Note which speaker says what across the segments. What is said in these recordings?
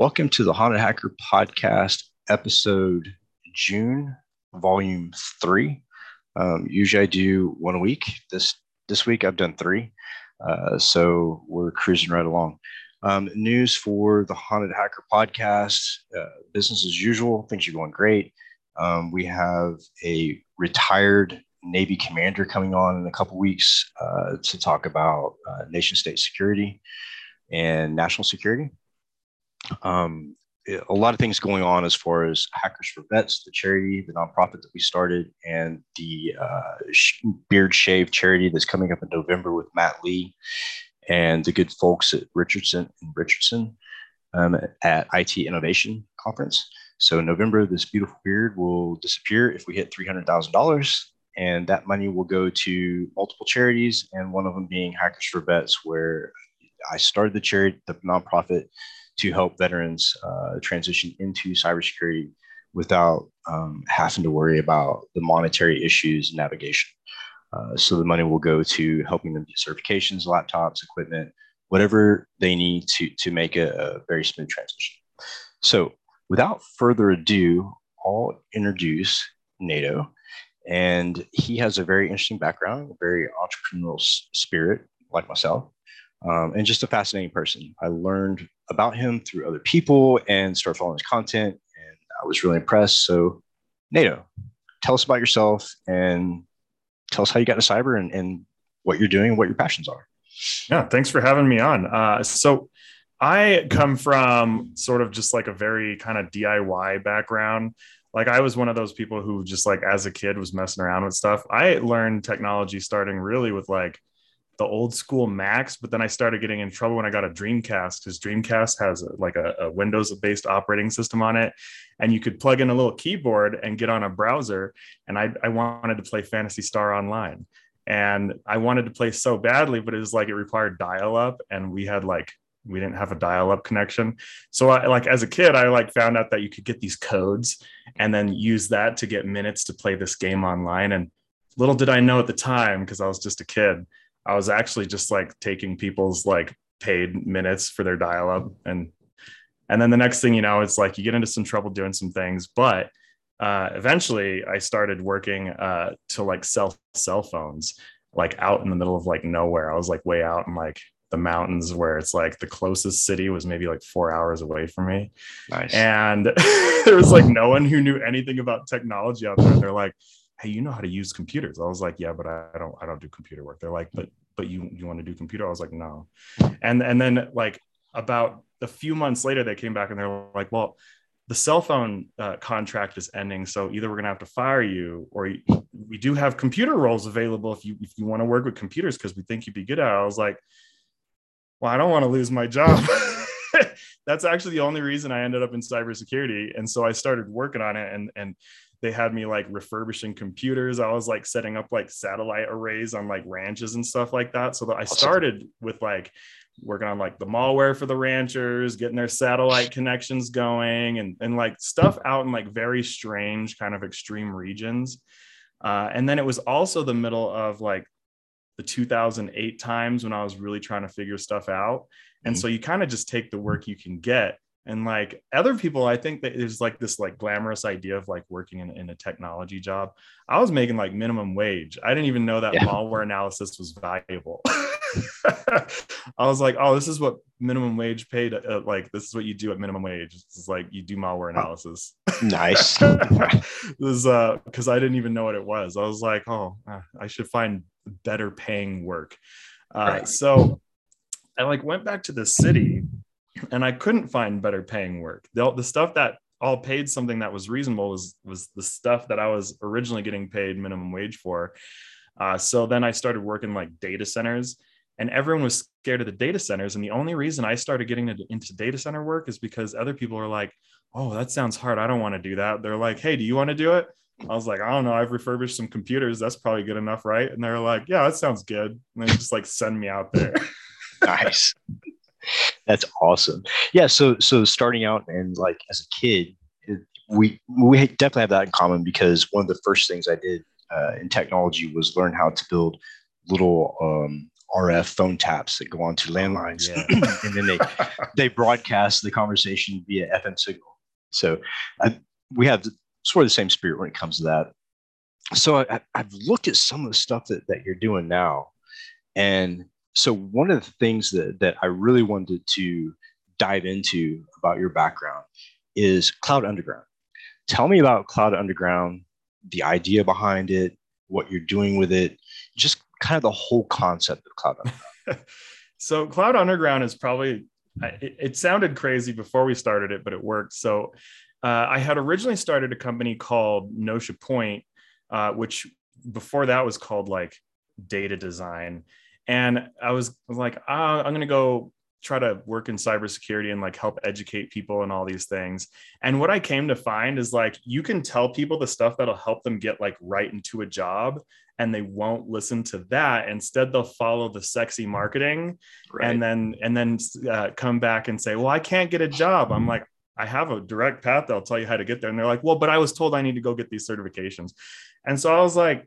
Speaker 1: Welcome to the Haunted Hacker Podcast, episode June, volume three. Um, usually I do one a week. This this week I've done three, uh, so we're cruising right along. Um, news for the Haunted Hacker Podcast: uh, business as usual. Things are going great. Um, we have a retired Navy commander coming on in a couple weeks uh, to talk about uh, nation state security and national security. Um, a lot of things going on as far as Hackers for Vets, the charity, the nonprofit that we started, and the uh, Beard Shave charity that's coming up in November with Matt Lee and the good folks at Richardson and Richardson um, at IT Innovation Conference. So in November, this beautiful beard will disappear if we hit three hundred thousand dollars, and that money will go to multiple charities, and one of them being Hackers for Vets, where I started the charity, the nonprofit, to help veterans uh, transition into cybersecurity without um, having to worry about the monetary issues and navigation. Uh, so the money will go to helping them get certifications, laptops, equipment, whatever they need to to make a, a very smooth transition. So without further ado, I'll introduce Nato. And he has a very interesting background, a very entrepreneurial spirit, like myself, um, and just a fascinating person. I learned about him through other people and started following his content, and I was really impressed. So, Nato, tell us about yourself and tell us how you got into cyber and, and what you're doing and what your passions are.
Speaker 2: Yeah, thanks for having me on. Uh, so, I come from sort of just like a very kind of DIY background. Like I was one of those people who just like as a kid was messing around with stuff. I learned technology starting really with like the old school Macs, but then I started getting in trouble when I got a Dreamcast because Dreamcast has a, like a, a Windows based operating system on it. And you could plug in a little keyboard and get on a browser. And I, I wanted to play Phantasy Star Online. And I wanted to play so badly, but it was like it required dial up. And we had like we didn't have a dial-up connection so I, like as a kid i like found out that you could get these codes and then use that to get minutes to play this game online and little did i know at the time because i was just a kid i was actually just like taking people's like paid minutes for their dial-up and and then the next thing you know it's like you get into some trouble doing some things but uh, eventually i started working uh, to like sell cell phones like out in the middle of like nowhere i was like way out in like the mountains where it's like the closest city was maybe like four hours away from me. Nice. And there was like no one who knew anything about technology out there. They're like, hey, you know how to use computers. I was like, yeah, but I don't I don't do computer work. They're like, but but you you want to do computer? I was like, no. And and then like about a few months later, they came back and they're like, well, the cell phone uh, contract is ending, so either we're gonna have to fire you, or we do have computer roles available if you if you want to work with computers because we think you'd be good at. it. I was like, well, I don't want to lose my job. That's actually the only reason I ended up in cybersecurity. And so I started working on it and, and they had me like refurbishing computers. I was like setting up like satellite arrays on like ranches and stuff like that. So that I started with like working on like the malware for the ranchers, getting their satellite connections going and, and like stuff out in like very strange kind of extreme regions. Uh, and then it was also the middle of like the 2008 times when I was really trying to figure stuff out. And mm-hmm. so you kind of just take the work you can get. And like other people, I think that there's like this like glamorous idea of like working in, in a technology job. I was making like minimum wage. I didn't even know that yeah. malware analysis was valuable. I was like, oh, this is what minimum wage paid. Uh, like, this is what you do at minimum wage. It's like you do malware analysis.
Speaker 1: nice.
Speaker 2: this uh, because I didn't even know what it was. I was like, oh, uh, I should find better paying work. Uh, right. So I like went back to the city and I couldn't find better paying work. The, the stuff that all paid something that was reasonable was was the stuff that I was originally getting paid minimum wage for. Uh, so then I started working like data centers, and everyone was scared of the data centers. And the only reason I started getting into, data center work is because other people are like, "Oh, that sounds hard. I don't want to do that." They're like, "Hey, do you want to do it?" I was like, I don't know. I've refurbished some computers. That's probably good enough, right? And they're like, Yeah, that sounds good. And they just like send me out there.
Speaker 1: nice. That's awesome. Yeah. So so starting out and like as a kid, it, we we definitely have that in common because one of the first things I did uh, in technology was learn how to build little um, RF phone taps that go onto landlines, yeah. and then they they broadcast the conversation via FM signal. So I, we have sort of the same spirit when it comes to that. So I, have looked at some of the stuff that, that you're doing now, and so one of the things that that I really wanted to dive into about your background is Cloud Underground. Tell me about Cloud Underground, the idea behind it, what you're doing with it, just kind of the whole concept of Cloud Underground.
Speaker 2: so Cloud Underground is probably it, it, sounded crazy before we started it, but it worked. So uh, I had originally started a company called Notia Point, uh, which before that was called like data design. And I was, was like, oh, I'm going to go try to work in cybersecurity and like help educate people and all these things. And what I came to find is like you can tell people the stuff that'll help them get like right into a job and they won't listen to that. Instead, they'll follow the sexy marketing right. and then and then uh, come back and say, "Well, I can't get a job." I'm like, I have a direct path that'll tell you how to get there. And they're like, "Well, but I was told I need to go get these certifications." And so I was like,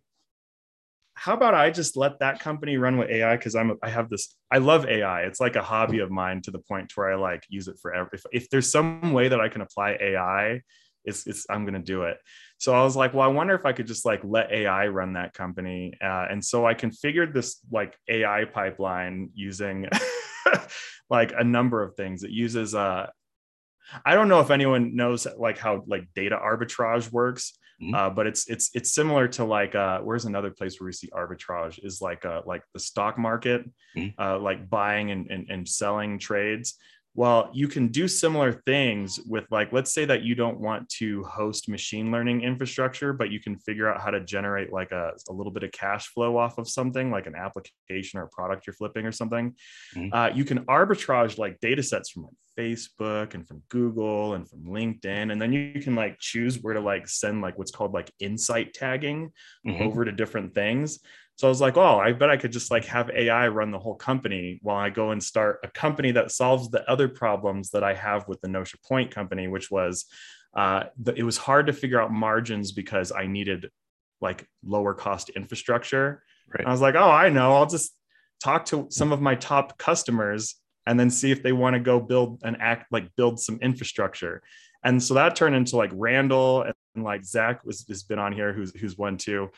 Speaker 2: how about I just let that company run with AI? Because I'm I have this I love AI. It's like a hobby of mine to the point to where I like use it forever. If, if there's some way that I can apply AI, it's, it's I'm gonna do it. So I was like, well, I wonder if I could just like let AI run that company. Uh, and so I configured this like AI pipeline using like a number of things. It uses uh I don't know if anyone knows like how like data arbitrage works, mm-hmm. uh, but it's it's it's similar to like uh, where's another place where we see arbitrage is like uh, like the stock market, mm-hmm. uh, like buying and, and, and selling trades well you can do similar things with like let's say that you don't want to host machine learning infrastructure but you can figure out how to generate like a, a little bit of cash flow off of something like an application or a product you're flipping or something mm-hmm. uh, you can arbitrage like data sets from like facebook and from google and from linkedin and then you can like choose where to like send like what's called like insight tagging mm-hmm. over to different things so I was like, oh, I bet I could just like have AI run the whole company while I go and start a company that solves the other problems that I have with the Notia Point company, which was uh, the, it was hard to figure out margins because I needed like lower cost infrastructure. Right. I was like, oh, I know. I'll just talk to some of my top customers and then see if they want to go build an act like build some infrastructure. And so that turned into like Randall and, like Zach was has been on here, who's who's one too.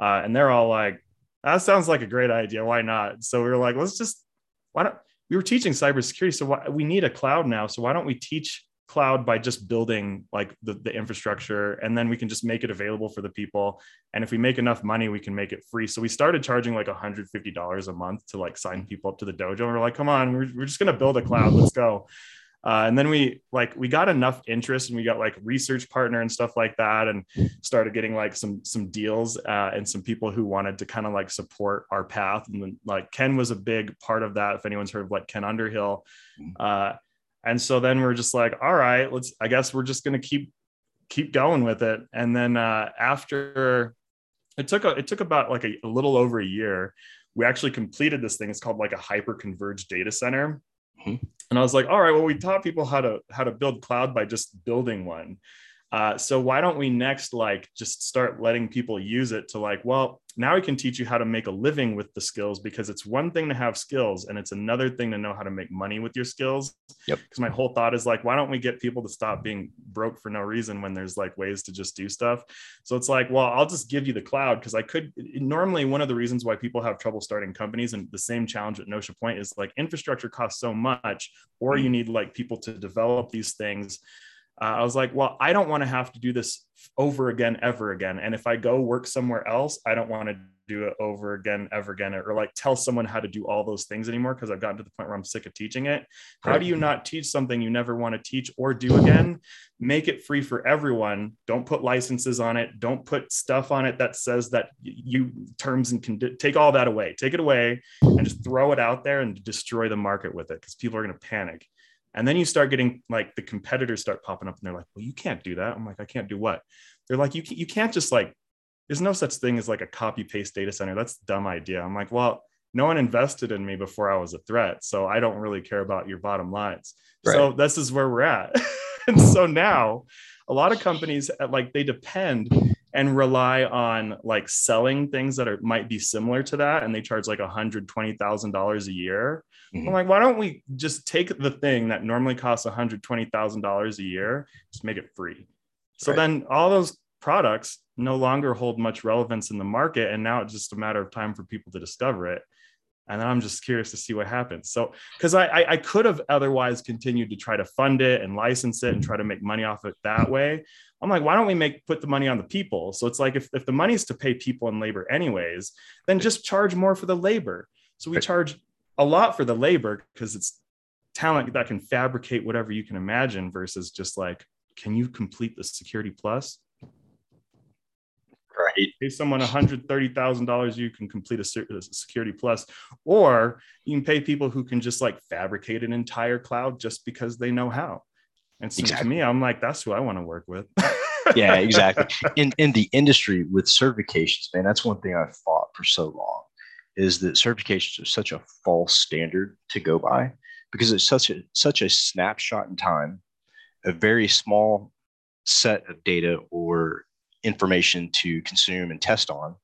Speaker 2: Uh, and they're all like, that sounds like a great idea. Why not? So we were like, let's just, why don't, we were teaching cybersecurity. So why, we need a cloud now. So why don't we teach cloud by just building like the, the infrastructure and then we can just make it available for the people. And if we make enough money, we can make it free. So we started charging like $150 a month to like sign people up to the dojo. And we're like, come on, we're, we're just going to build a cloud. Let's go. Uh, and then we like we got enough interest and we got like research partner and stuff like that and started getting like some some deals uh, and some people who wanted to kind of like support our path and then like ken was a big part of that if anyone's heard of like ken underhill uh, and so then we're just like all right let's i guess we're just going to keep keep going with it. And then uh, after it took a, it took about like a, a little over a year we actually completed this thing. It's called like a hyper converged data center. Mm-hmm. And I was like, all right, well, we taught people how to how to build cloud by just building one. Uh, so why don't we next like just start letting people use it to like, well, now we can teach you how to make a living with the skills because it's one thing to have skills and it's another thing to know how to make money with your skills.
Speaker 1: Yep.
Speaker 2: Because my whole thought is like, why don't we get people to stop being broke for no reason when there's like ways to just do stuff? So it's like, well, I'll just give you the cloud because I could normally one of the reasons why people have trouble starting companies and the same challenge at Notion Point is like infrastructure costs so much, or you mm-hmm. need like people to develop these things uh, I was like, well, I don't want to have to do this over again, ever again. And if I go work somewhere else, I don't want to do it over again, ever again, or like tell someone how to do all those things anymore because I've gotten to the point where I'm sick of teaching it. How do you not teach something you never want to teach or do again? Make it free for everyone. Don't put licenses on it. Don't put stuff on it that says that you terms and can take all that away. Take it away and just throw it out there and destroy the market with it because people are going to panic. And then you start getting like the competitors start popping up and they're like, well, you can't do that. I'm like, I can't do what? They're like, you, you can't just like, there's no such thing as like a copy paste data center. That's a dumb idea. I'm like, well, no one invested in me before I was a threat. So I don't really care about your bottom lines. Right. So this is where we're at. and so now a lot of companies like they depend and rely on like selling things that are might be similar to that and they charge like $120,000 a year. Mm-hmm. I'm like, why don't we just take the thing that normally costs $120,000 a year, just make it free. So right. then all those products no longer hold much relevance in the market. And now it's just a matter of time for people to discover it. And then I'm just curious to see what happens. So, because I, I, I could have otherwise continued to try to fund it and license it and try to make money off it that way. I'm like, why don't we make put the money on the people? So it's like if, if the money is to pay people and labor anyways, then just charge more for the labor. So we charge a lot for the labor because it's talent that can fabricate whatever you can imagine versus just like, can you complete the security plus?
Speaker 1: Right.
Speaker 2: Pay someone $130,000, you can complete a, security plus, or you can pay people who can just like fabricate an entire cloud just because they know how. And so exactly. to me, I'm like, that's who I want to work with.
Speaker 1: yeah, exactly. In in the industry with certifications, man, that's one thing I've fought for so long is that certifications are such a false standard to go by because it's such a such a snapshot in time, a very small set of data or information to consume and test on.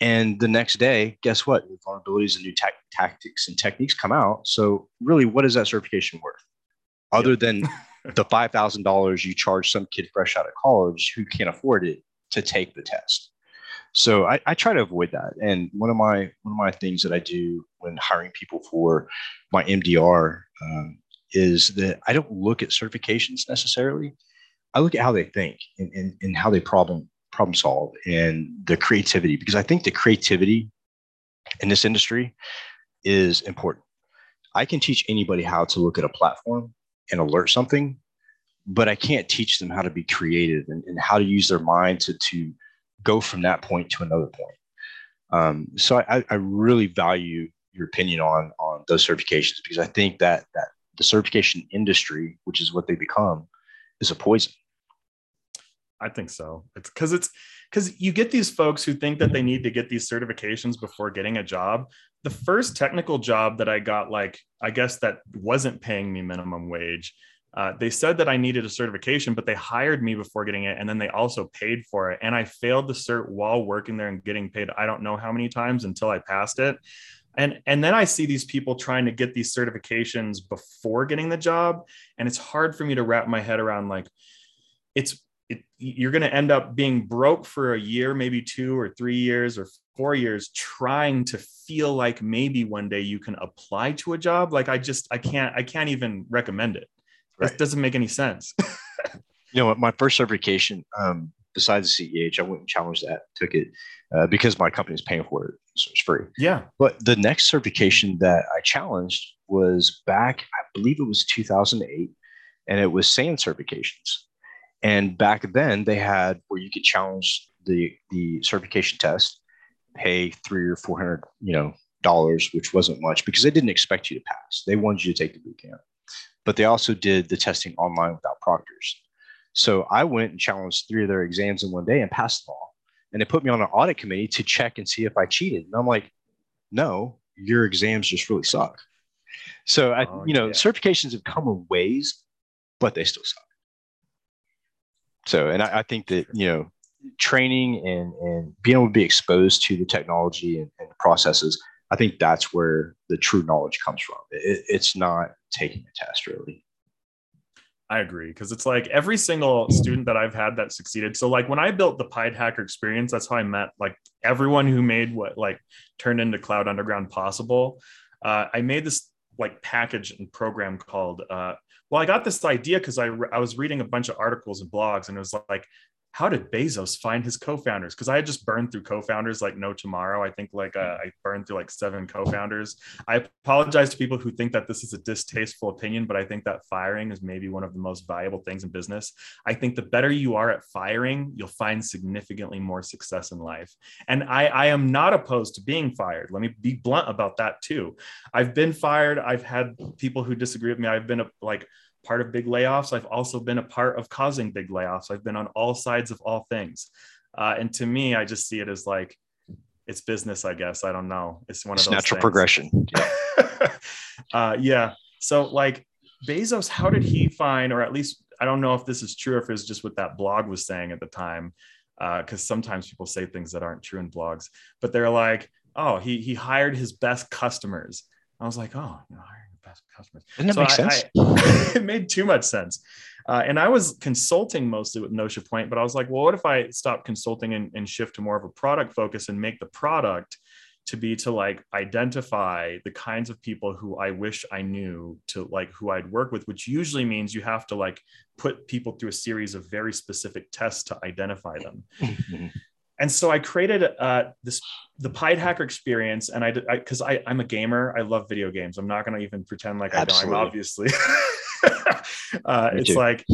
Speaker 1: And the next day, guess what? New Vulnerabilities and new ta- tactics and techniques come out. So, really, what is that certification worth? Other yep. than the $5,000 you charge some kid fresh out of college who can't afford it to take the test. So I, I, try to avoid that. And one of my one of my things that I do when hiring people for my MDR um, is that I don't look at certifications necessarily. I look at how they think and, and, and how they problem problem solve and the creativity because I think the creativity in this industry is important. I can teach anybody how to look at a platform and alert something, but I can't teach them how to be creative and, and how to use their mind to, to go from that point to another point. Um, so I, I really value your opinion on on those certifications because I think that that the certification industry, which is what they become, is a poison.
Speaker 2: I think so. It's because it's because you get these folks who think that they need to get these certifications before getting a job. The first technical job that I got, like I guess that wasn't paying me minimum wage, uh, they said that I needed a certification, but they hired me before getting it, and then they also paid for it. And I failed the cert while working there and getting paid. I don't know how many times until I passed it. And and then I see these people trying to get these certifications before getting the job, and it's hard for me to wrap my head around. Like, it's it, you're going to end up being broke for a year, maybe two or three years or four years, trying to feel like maybe one day you can apply to a job. Like I just I can't I can't even recommend it. Right. It doesn't make any sense.
Speaker 1: you know, my first certification, um, besides the CEH, I went and challenged that, took it uh, because my company is paying for it. So it's free.
Speaker 2: Yeah.
Speaker 1: But the next certification that I challenged was back, I believe it was 2008, and it was SANS certifications. And back then they had where you could challenge the the certification test, pay three or four hundred, you know, dollars, which wasn't much because they didn't expect you to pass. They wanted you to take the boot camp but they also did the testing online without proctors. So I went and challenged three of their exams in one day and passed them all. And they put me on an audit committee to check and see if I cheated. And I'm like, no, your exams just really suck. So I, oh, you know, yeah. certifications have come a ways, but they still suck. So, and I, I, think that you know, training and and being able to be exposed to the technology and, and processes I think that's where the true knowledge comes from. It, it's not taking a test, really.
Speaker 2: I agree because it's like every single student that I've had that succeeded. So like when I built the Pied Hacker experience, that's how I met like everyone who made what like turned into Cloud Underground possible. Uh, I made this like package and program called. Uh, well, I got this idea because I I was reading a bunch of articles and blogs, and it was like how did Bezos find his co-founders? Because I had just burned through co-founders like no tomorrow. I think like uh, I burned through like seven co-founders. I apologize to people who think that this is a distasteful opinion, but I think that firing is maybe one of the most valuable things in business. I think the better you are at firing, you'll find significantly more success in life. And I, I am not opposed to being fired. Let me be blunt about that too. I've been fired. I've had people who disagree with me. I've been like part of big layoffs. I've also been a part of causing big layoffs. I've been on all sides of all things. Uh, and to me, I just see it as like, it's business, I guess. I don't know. It's one of it's those
Speaker 1: natural things. progression.
Speaker 2: Yeah. uh, yeah. So like Bezos, how did he find, or at least I don't know if this is true, if it's just what that blog was saying at the time. because uh, sometimes people say things that aren't true in blogs, but they're like, oh, he he hired his best customers. I was like, oh, you know, hiring customers.
Speaker 1: Doesn't that
Speaker 2: So
Speaker 1: make
Speaker 2: I-
Speaker 1: sense?
Speaker 2: I- it made too much sense. Uh, and I was consulting mostly with Notion Point, but I was like, well, what if I stop consulting and, and shift to more of a product focus and make the product to be to like identify the kinds of people who I wish I knew to like who I'd work with, which usually means you have to like put people through a series of very specific tests to identify them
Speaker 1: Mhm.
Speaker 2: And so I created uh, this the Pied Hacker experience, and I because I, I am a gamer, I love video games. I'm not going to even pretend like
Speaker 1: Absolutely.
Speaker 2: I don't. Obviously, uh, it's
Speaker 1: too.
Speaker 2: like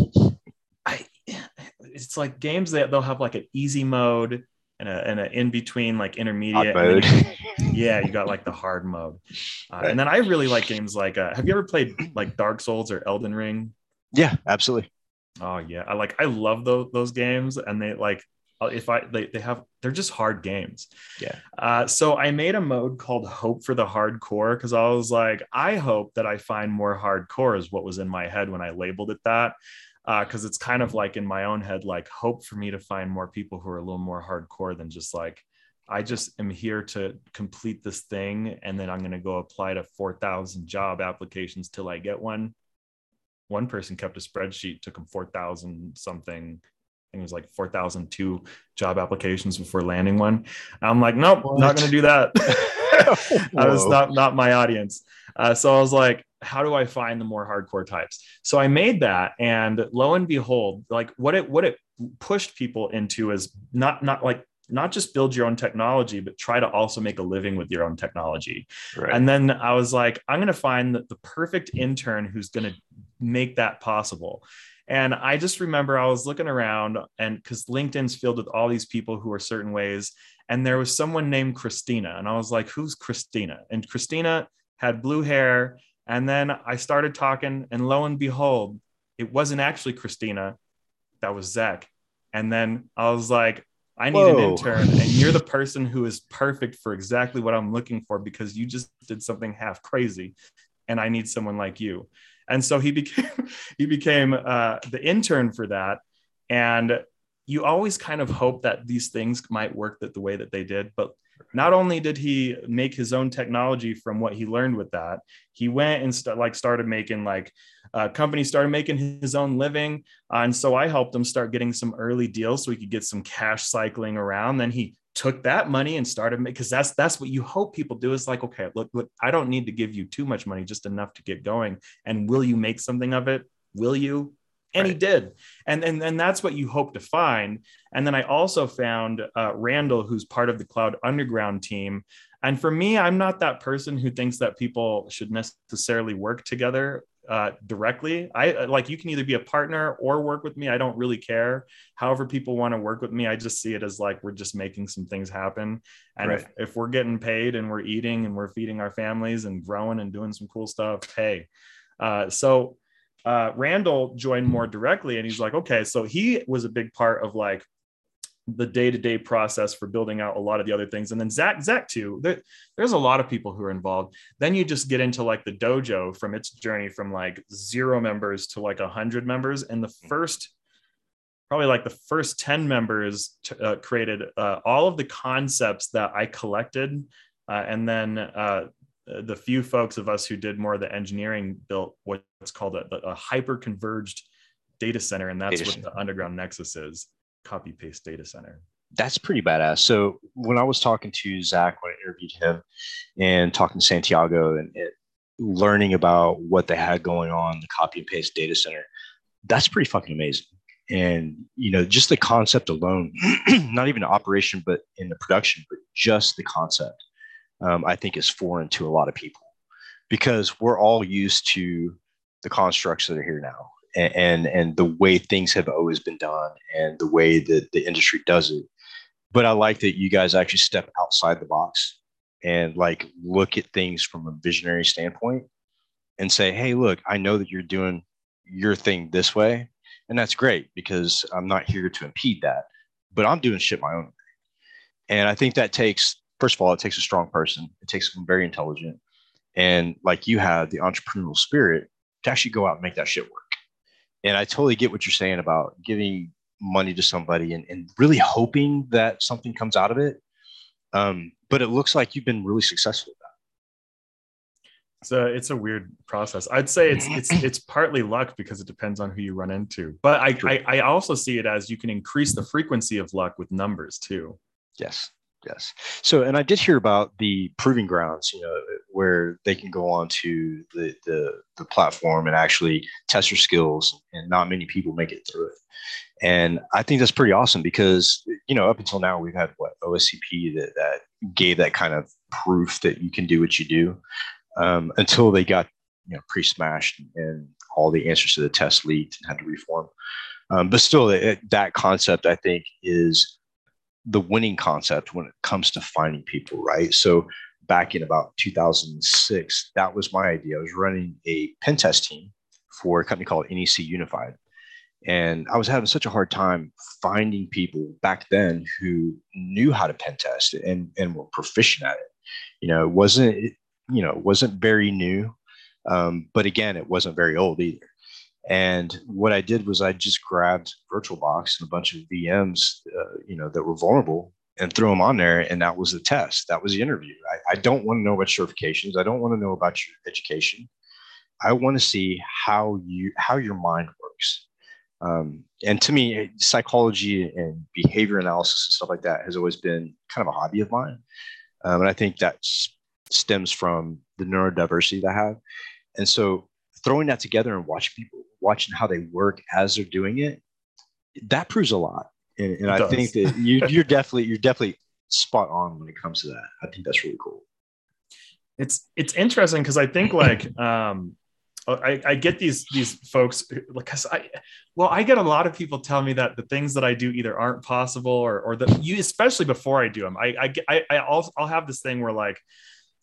Speaker 2: I it's like games that they'll have like an easy mode and a and an in between like intermediate.
Speaker 1: Hard
Speaker 2: and then
Speaker 1: mode.
Speaker 2: you- yeah, you got like the hard mode, uh,
Speaker 1: Right.
Speaker 2: and then I really like games like uh, Have you ever played like Dark Souls or Elden Ring?
Speaker 1: yeah, absolutely.
Speaker 2: Oh yeah, I like I love those those games, and they like if I they they have they're just hard games.
Speaker 1: Yeah.
Speaker 2: Uh, so I made a mode called Hope for the Hardcore because I was like, I hope that I find more hardcore is what was in my head when I labeled it that. Because it's kind of like in my own head, like hope for me to find more people who are a little more hardcore than just like I just am here to complete this thing, and then I'm going to go apply to four thousand job applications till I get one one person kept a spreadsheet took him 4000 something think it was like 4002 job applications before landing one. I'm like nope not going to do that. I was not not my audience. Uh, so i was like how do i find the more hardcore types? So i made that and lo and behold like what it what it pushed people into is not not like not just build your own technology but try to also make a living with your own technology.
Speaker 1: Right.
Speaker 2: and then I was like, I'm going to find the, the perfect intern who's going to make that possible. And I just remember I was looking around and because LinkedIn's filled with all these people who are certain ways. And there was someone named Christina. And I was like, who's Christina? And Christina had blue hair. And then I started talking, and lo and behold, it wasn't actually Christina. That was Zach. And then I was like, I need an intern, and you're the person who is perfect for exactly what I'm looking for because you just did something half crazy, and I need someone like you. And so he became he became uh, the intern for that. And you always kind of hope that these things might work that the way that they did, but not only did he make his own technology from what he learned with that, he went and st- like started making like uh, company started making his own living, uh, and so I helped him start getting some early deals so he could get some cash cycling around. Then he took that money and started because that's that's what you hope people do is like okay look look I don't need to give you too much money just enough to get going. And will you make something of it? Will you? And he did. And and and that's what you hope to find. And then I also found uh, Randall who's part of the Cloud Underground team. And for me I'm not that person who thinks that people should necessarily work together uh, directly. I like you can either be a partner or work with me. I don't really care. However, people want to work with me, I just see it as like we're just making some things happen. And if, if we're getting paid and we're eating and we're feeding our families and growing and doing some cool stuff, hey. Uh, so uh, Randall joined more directly and he's like, okay, so he was a big part of like the day-to-day process for building out a lot of the other things. And then Zach, Zach too, there, there's a lot of people who are involved. Then you just get into like the dojo from its journey from like zero members to like a hundred members. And the first probably like the first 10 members t- uh, created uh, all of the concepts that i collected uh, and then uh, the few folks of us who did more of the engineering built what's called a, a hyper converged data center. And that's
Speaker 1: Data
Speaker 2: what
Speaker 1: center.
Speaker 2: the underground nexus is copy paste data center
Speaker 1: that's pretty badass. So when I was talking to Zach when I interviewed him and talking to Santiago and it, learning about what they had going on, the copy and paste data center, that's pretty fucking amazing. And you know, just the concept alone, not even operation, but in the production, but just the concept, um, I think is foreign to a lot of people because we're all used to the constructs that are here now and, and the way things have always been done and the way that the industry does it but I like that you guys actually step outside the box and like look at things from a visionary standpoint and say, hey, look, I know that you're doing your thing this way. And that's great because I'm not here to impede that, but I'm doing shit my own way. And I think that takes, first of all, it takes a strong person, it takes someone very intelligent. And like you have the entrepreneurial spirit to actually go out and make that shit work. And I totally get what you're saying about giving money to somebody and, and really hoping that something comes out of it. Um, but it looks like you've been really successful at that.
Speaker 2: so it's a weird process. I'd say it's it's it's partly luck because it depends on who you run into. But I, I, I also see it as you can increase the frequency of luck with numbers too.
Speaker 1: Yes. Yes. So, and I did hear about the proving grounds, you know, where they can go on to the, the, the platform and actually test your skills, and not many people make it through it. And I think that's pretty awesome because, you know, up until now, we've had what OSCP that, that gave that kind of proof that you can do what you do um, until they got you know pre-smashed and all the answers to the test leaked and had to reform. Um, but still, it, that concept I think is the winning concept when it comes to finding people, right? So back in about 2006, that was my idea. I was running a pen test team for a company called NEC Unified. And I was having such a hard time finding people back then who knew how to pen test and, and were proficient at it. You know, it wasn't you know it wasn't very new um, but again it wasn't very old either and what i did was i just grabbed virtualbox and a bunch of vms uh, you know that were vulnerable and threw them on there and that was the test. That was the interview. I, I don't want to know about certifications. I don't want to know about your education. I want to see how you how your mind works. Um, and to me psychology and behavior analysis and stuff like that has always been kind of a hobby of mine. Um, and i think that stems from the neurodiversity that I have. And so throwing that together and watching people, watching how they work as they're doing it, that proves a lot. And, and I does. think that you, you're definitely, you're definitely spot on when it comes to that. I think that's really cool.
Speaker 2: It's, it's interesting because I think like, um, I, I, get these these folks because I well I get a lot of people tell me that the things that I do either aren't possible or or that you especially before I do them I I I I'll, I'll have this thing where like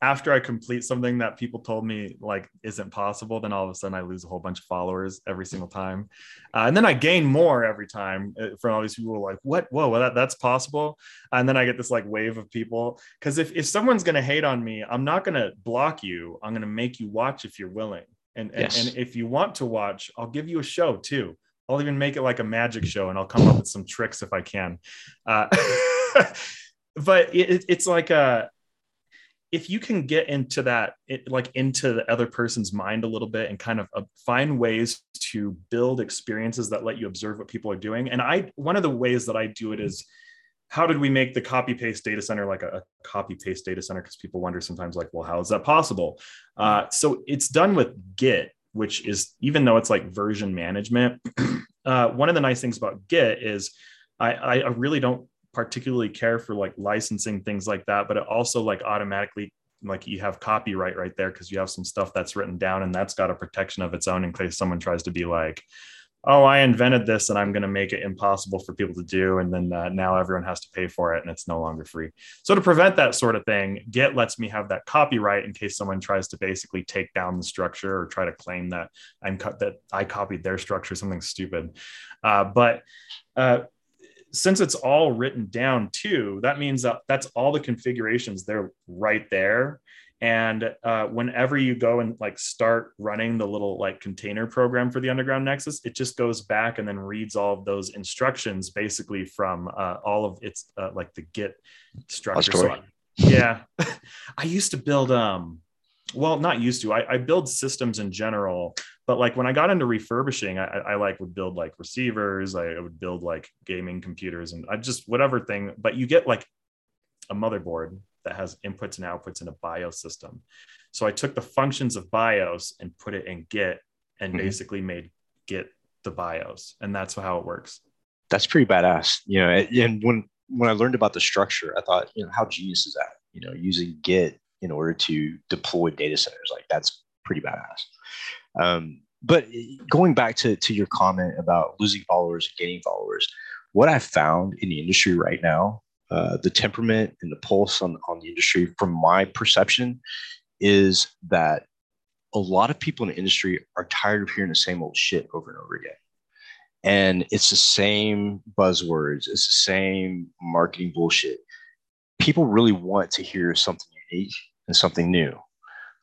Speaker 2: after I complete something that people told me like isn't possible, then all of a sudden I lose a whole bunch of followers every single time, uh, and then I gain more every time uh, from all these people who are like, "What? Whoa, well, that, that's possible!" And then I get this like wave of people because if if someone's gonna hate on me, I'm not gonna block you. I'm gonna make you watch if you're willing, and and, yes. and if you want to watch, I'll give you a show too. I'll even make it like a magic show, and I'll come up with some tricks if I can. Uh, but it, it's like a if you can get into that it, like into the other person's mind a little bit and kind of uh, find ways to build experiences that let you observe what people are doing. And i one of the ways that i do it is how did we make the copy paste data center like a, a copy paste data center? Because people wonder sometimes like well how is that possible? Uh, so it's done with git which is even though it's like version management uh, one of the nice things about git is I, I really don't particularly care for like licensing things like that but it also like automatically like you have copyright right there because you have some stuff that's written down and that's got a protection of its own in case someone tries to be like oh i invented this and i'm going to make it impossible for people to do and then uh, now everyone has to pay for it and it's no longer free. So to prevent that sort of thing git lets me have that copyright in case someone tries to basically take down the structure or try to claim that i'm cut that i copied their structure something stupid. Uh, but uh, since it's all written down too, that means that that's all the configurations. They're right there. And uh, whenever you go and like start running the little like container program for the underground nexus, it just goes back and then reads all of those instructions basically from uh, all of its uh, like the Git structure. So I, yeah, I used to build um well not used to I, I, build systems in general but like when i got into refurbishing I, I, like would build like receivers i would build like gaming computers and i just whatever thing but you get like a motherboard that has inputs and outputs in a bios system so i took the functions of bios and put it in git and mm-hmm. basically made git the bios and that's how it works
Speaker 1: that's pretty badass you know and when when i learned about the structure i thought you know how genius is that you know using git in order to deploy data centers. Like that's pretty badass. Um, but going back to, to your comment about losing followers and gaining followers, what I've found in the industry right now, uh, the temperament and the pulse on, on the industry, from my perception, is that a lot of people in the industry are tired of hearing the same old shit over and over again. And it's the same buzzwords, it's the same marketing bullshit. People really want to hear something unique and something new.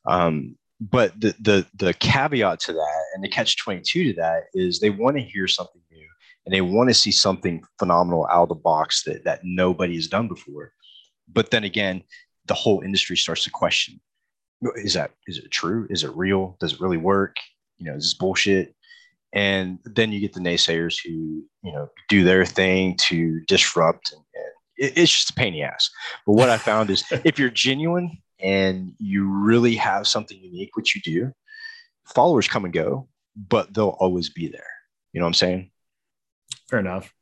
Speaker 1: Um, but the, the the caveat to that and the catch 22 to that is they want to hear something new and they want to see something phenomenal out of the box that that nobody has done before. But then again, the whole industry starts to question: Is that is it true? Is it real? Does it really work? You know, is this bullshit? And then you get the naysayers who you know do their thing to disrupt, and, and it, it's just a pain in the ass. But what I found is if you're genuine and you really have something unique, which you do, followers come and go, but they'll always be there. You know what I'm saying?
Speaker 2: Fair enough.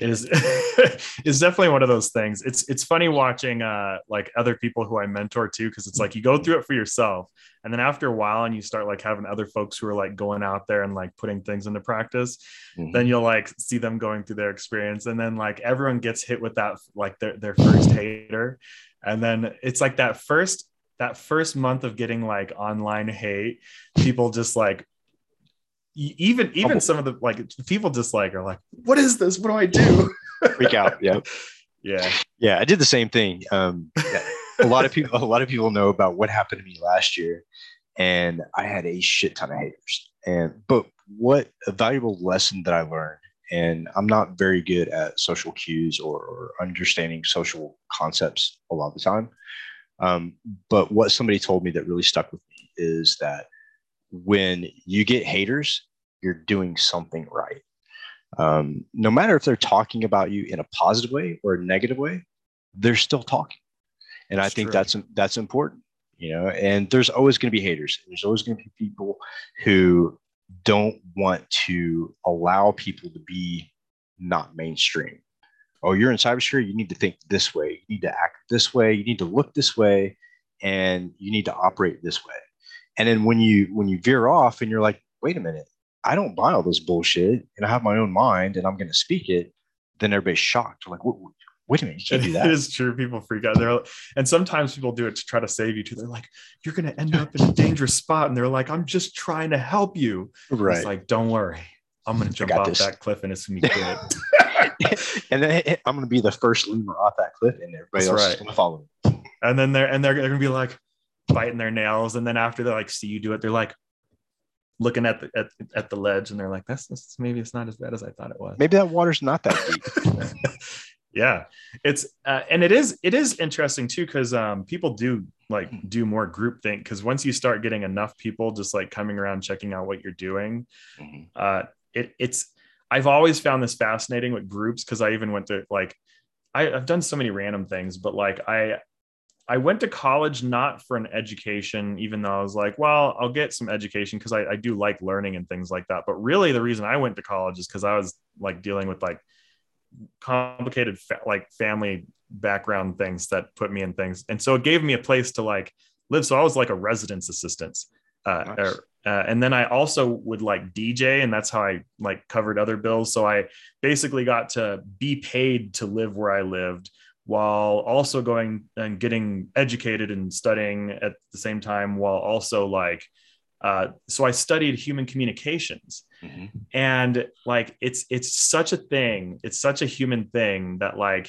Speaker 2: It is it's definitely one of those things. It's it's funny watching uh like other people who I mentor too, because it's like you go through it for yourself, and then after a while, and you start like having other folks who are like going out there and like putting things into practice, mm-hmm. then you'll like see them going through their experience, and then like everyone gets hit with that like their their first hater, and then it's like that first that first month of getting like online hate, people just like even even some of the like people just like are like, what is this? What do I do?
Speaker 1: Freak out. Yeah.
Speaker 2: Yeah.
Speaker 1: Yeah. I did the same thing. Um, yeah. a lot of people, a lot of people know about what happened to me last year, and I had a shit ton of haters. And but what a valuable lesson that I learned, and I'm not very good at social cues or, or understanding social concepts a lot of the time. Um, but what somebody told me that really stuck with me is that when you get haters, you're doing something right. Um, no matter if they're talking about you in a positive way or a negative way, they're still talking. And that's I think true. that's that's important, you know. And there's always going to be haters. There's always going to be people who don't want to allow people to be not mainstream. Oh, you're in cybersecurity. You need to think this way. You need to act this way. You need to look this way, and you need to operate this way. And then when you when you veer off and you're like, wait a minute, I don't buy all this bullshit, and I have my own mind, and I'm going to speak it. Then everybody's shocked. Like, wait a minute, you can't do that.
Speaker 2: It is true. People freak out. They're and sometimes people do it to try to save you too. They're like, you're going to end up in a dangerous spot, and they're like, I'm just trying to help you.
Speaker 1: Right.
Speaker 2: It's like, don't worry, I'm going to jump off this. that cliff, and it's going to be good.
Speaker 1: and then I'm going to be the first lemur off that cliff, and everybody That's else right. is going to follow
Speaker 2: me. And then they're and they're, they're going to be like, biting their nails, and then after they like see you do it, they're like looking at the at, at the ledge, and they're like, "That's, that's maybe it's not as bad as I thought it was."
Speaker 1: Maybe that water's not that deep.
Speaker 2: yeah, it's uh, and it is it is interesting too because um, people do like do more group think because once you start getting enough people just like coming around checking out what you're doing, mm-hmm. uh, it it's I've always found this fascinating with groups because I even went to like I, have done so many random things, but like I I went to college not for an education, even though I was like, well, I'll get some education because I, I, do like learning and things like that. But really, the reason I went to college is because I was like dealing with like complicated fa- like family background things that put me in things, and so it gave me a place to like live. So I was like a residence assistant, uh, nice. or, uh, and then I also would like DJ, and that's how I like covered other bills. So I basically got to be paid to live where I lived while also going and getting educated and studying at the same time while also like uh, so i studied human communications. Mm-hmm. and like it's it's such a thing it's such a human thing that like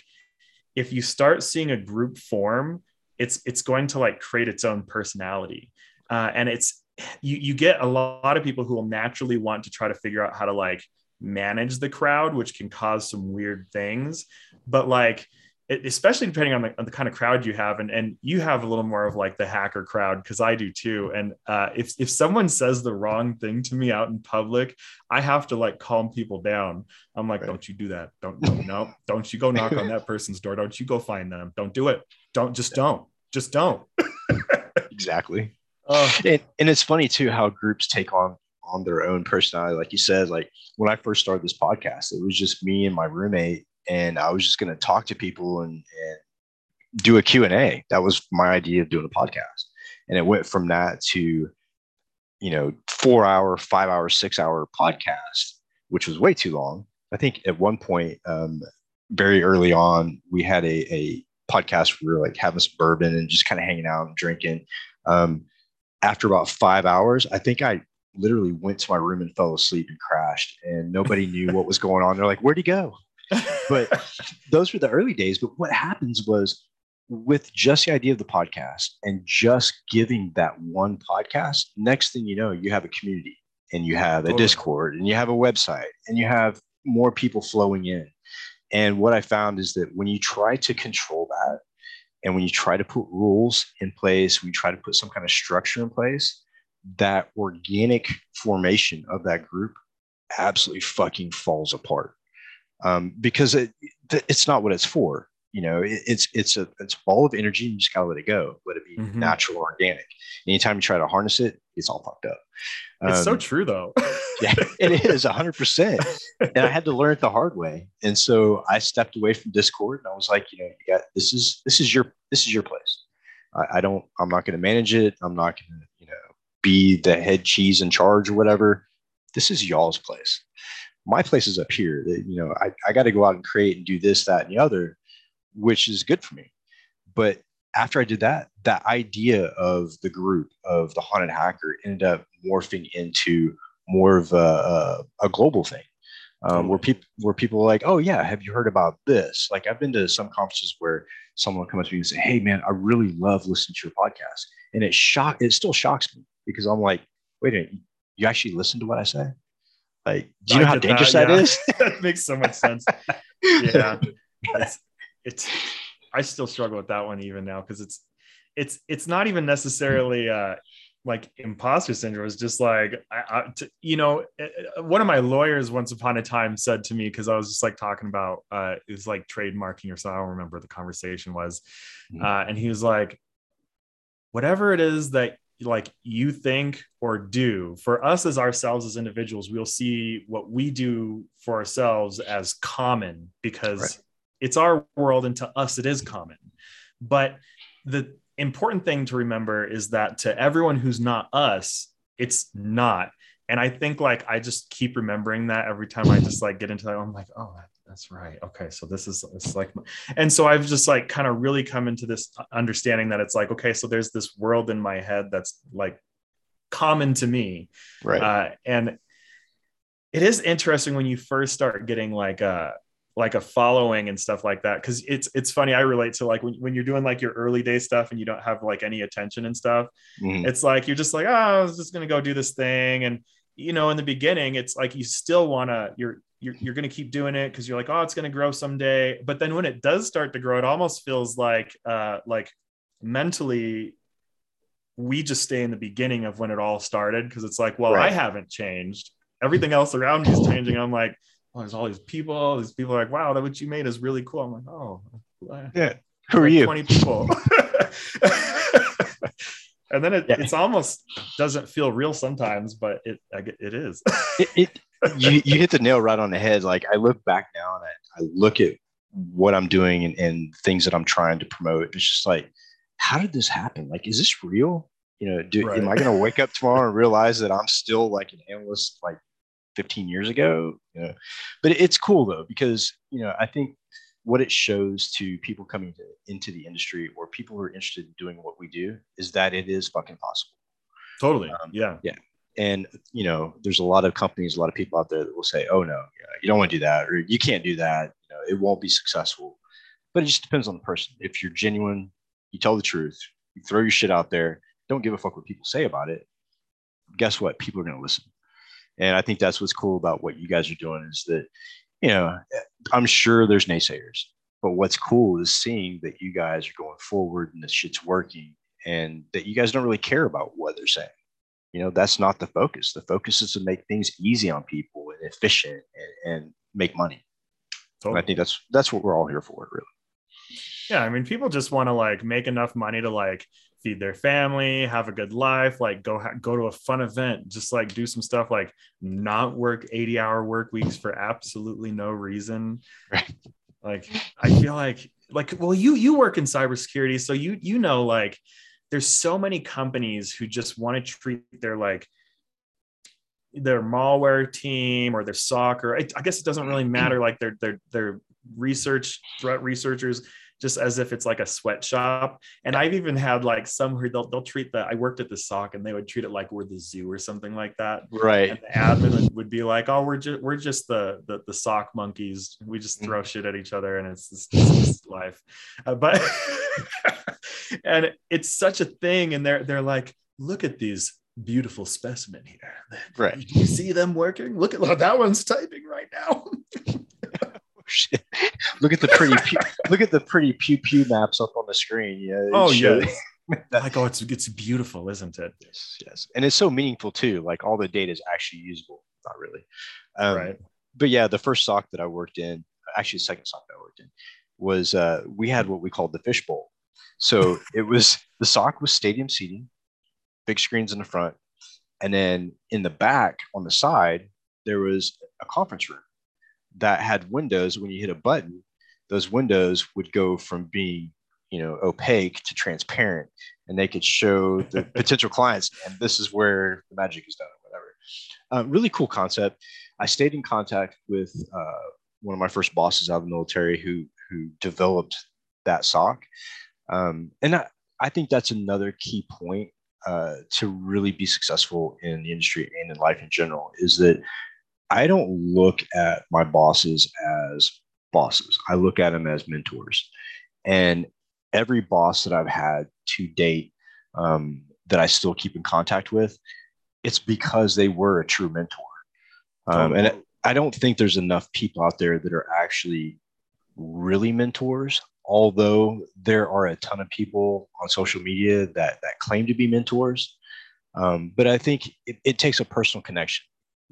Speaker 2: if you start seeing a group form it's it's going to like create its own personality. Uh, and it's you you get a lot of people who will naturally want to try to figure out how to like manage the crowd which can cause some weird things. But like especially depending on the, on the, kind of crowd you have and, and you have a little more of like the hacker crowd because i do too and uh, if, if someone says the wrong thing to me out in public i have to like calm people down. I'm like right. don't you do that. Don't, don't no don't you go knock on that person's door. Don't you go find them. Don't do it. Don't just don't. Just don't.
Speaker 1: Exactly. Uh, and, and it's funny too how groups take on on their own personality. Like you said like when i first started this podcast it was just me and my roommate and I was just going to talk to people and, and do a Q&A. That was my idea of doing a podcast. And it went from that to, you know, four hour, five hour, six hour podcast, which was way too long. I think at one point, um, very early on, we had a, a podcast where we were like having some bourbon and just kind of hanging out and drinking. Um, after about five hours, I think I literally went to my room and fell asleep and crashed, and nobody knew what was going on. They're like, "Where'd he go?" But those were the early days. But what happens was with just the idea of the podcast and just giving that one podcast, next thing you know, you have a community and you have a Discord and you have a website and you have more people flowing in. And what I found is that when you try to control that, and when you try to put rules in place, when you try to put some kind of structure in place, that organic formation of that group absolutely fucking falls apart um, because it, it's not what it's for. You know, it, it's it's a it's a ball of energy. And you just gotta let it go. Let it be mm-hmm. natural, organic. Anytime you try to harness it, it's all fucked up.
Speaker 2: It's um, so true, though.
Speaker 1: yeah, it is hundred percent. And I had to learn it the hard way. And so I stepped away from Discord, and I was like, you know, you got this is this is your this is your place. I, I don't. I'm not going to manage it. I'm not going to you know be the head cheese in charge or whatever. This is y'all's place. My place is up here. That you know, I, I got to go out and create and do this, that, and the other, which is good for me. But after I did that, that idea of the group of the haunted hacker ended up morphing into more of a, a, a global thing. Um, where people where people are like, oh yeah, have you heard about this? Like I've been to some conferences where someone will come up to me and say, hey man, I really love listening to your podcast, and it shock it still shocks me because I'm like, wait a minute, you actually listen to what I say? Like, do you know how dangerous that, that yeah. is?
Speaker 2: that makes so much sense. yeah, it's, it's I still struggle with that one even now because it's it's it's not even necessarily uh like imposter syndrome is just like I, I t- you know eh, eh, one of my lawyers once upon a time said to me because I was just like talking about uh it was like trademarking or so I don't remember the conversation was mm-hmm. uh and he was like whatever it is that like you think or do. For us as ourselves as individuals we'll see what we do for ourselves as common because right. it's our world and to us it is common. But the important thing to remember is that to everyone who's not us it's not. And i think like i just keep remembering that every time i just like get into that i'm like oh that's right. Okay so this is it's like and so i've just like kind of really come into this understanding that it's like okay so there's this world in my head that's like common to me.
Speaker 1: Right. Uh,
Speaker 2: and it is interesting when you first start getting like a like a following and stuff like that because it's it's funny i relate to like when, when you're doing like your early day stuff and you don't have like any attention and stuff mm-hmm. it's like you're just like oh i was just gonna go do this thing and you know in the beginning it's like you still want to you're you're, you're going to keep doing it because you're like oh it's going to grow someday. But then when it does start to grow it almost feels like uh like mentally we just stay in the beginning of when it all started because it's like well right. i haven't changed. Everything else around me is changing. I'm like oh there's all these people these people are like wow that what you made is really cool i'm like oh
Speaker 1: yeah. Who are you?
Speaker 2: 20 people and then it, yeah. it's almost doesn't feel real sometimes but it it is.
Speaker 1: It, it, you, you hit the nail right on the head. Like i look back now and i, I look at what i'm doing and, and things that i'm trying to promote. It's just like how did this happen? Like is this real? You know do, right. am i going to wake up tomorrow and realize that i'm still like an analyst like 15 years ago? You know? But it's cool though because you know i think what it shows to people coming to, into the industry or people who are interested in doing what we do is that it is fucking possible.
Speaker 2: Totally. Um, yeah.
Speaker 1: Yeah. And you know, there's a lot of companies, a lot of people out there that will say, "Oh no, you don't want to do that, or you can't do that. You know, it won't be successful." But it just depends on the person. If you're genuine, you tell the truth, you throw your shit out there, don't give a fuck what people say about it. Guess what? People are going to listen. And I think that's what's cool about what you guys are doing is that you know, I'm sure there's naysayers, but what's cool is seeing that you guys are going forward and this shit's working and that you guys don't really care about what they're saying. You know, that's not the focus. The focus is to make things easy on people and efficient and, and make money. Totally. I think that's that's what we're all here for, really.
Speaker 2: Yeah, I mean, people just want to like make enough money to like feed their family, have a good life, like go ha- go to a fun event, just like do some stuff like not work 80 hour work weeks for absolutely no reason. Right. Like I feel like like well you you work in cybersecurity so you you know like there's so many companies who just want to treat their like their malware team or their soccer I, I guess it doesn't really matter like their their their research threat researchers just as if it's like a sweatshop. And I've even had like some who they'll, they'll treat the, I worked at the SOC and they would treat it like we're the zoo or something like that.
Speaker 1: Right.
Speaker 2: And the admin would, be like, oh, we're just, we're just the, the, the SOC monkeys. We just mm. throw shit at each other and it's just, it's just life. Uh, but, and it's such a thing. And they're, they're like, look at these beautiful specimen here.
Speaker 1: Right.
Speaker 2: You see them working? Look at that one's typing right now.
Speaker 1: Shit. Look at the pretty pew, look at the pretty pew pew maps up on the screen. Yeah.
Speaker 2: oh
Speaker 1: shows-
Speaker 2: yeah. like oh, it's it's beautiful, isn't it?
Speaker 1: Yes, yes, and it's so meaningful too. Like all the data is actually usable. Not really, um,
Speaker 2: right.
Speaker 1: But yeah, the first SOC that I worked in, actually the second SOC that I worked in, was uh, we had what we called the fishbowl. So it was the SOC was stadium seating, big screens in the front, and then in the back on the side there was a conference room that had windows. When you hit a button, those windows would go from being you know opaque to transparent and they could show the potential clients and this is where the magic is done or whatever uh, really cool concept i stayed in contact with uh, one of my first bosses out of the military who who developed that SOC um, and I, I think that's another key point uh, to really be successful in the industry and in life in general is that i don't look at my bosses as bosses i look at them as mentors and every boss that I've had to date um, that I still keep in contact with, it's because they were a true mentor. Um, and I don't think there's enough people out there that are actually really mentors. Although there are a ton of people on social media that that claim to be mentors, um, but I think it, it, takes a personal connection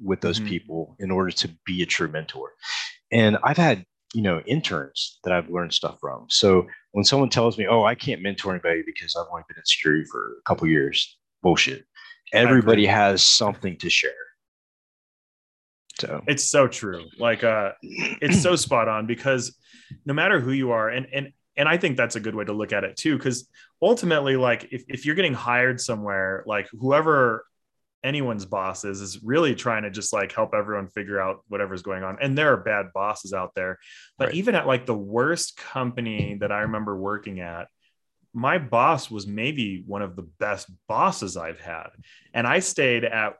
Speaker 1: with those
Speaker 2: Mhm.
Speaker 1: people in order to be a true mentor. And I've had you know interns that I've learned stuff from. So when someone tells me, "Oh, I can't mentor anybody because I've only been in security for a couple years," bullshit. Everybody has something to share. So
Speaker 2: It's so true. Like uh it's so spot on because no matter who you are and and and i think that's a good way to look at it too because ultimately like if, if you're getting hired somewhere like whoever anyone's boss is is really trying to just like help everyone figure out whatever's going on and there are bad bosses out there but
Speaker 1: Right.
Speaker 2: even at like the worst company that i remember working at my boss was maybe one of the best bosses i've had and i stayed at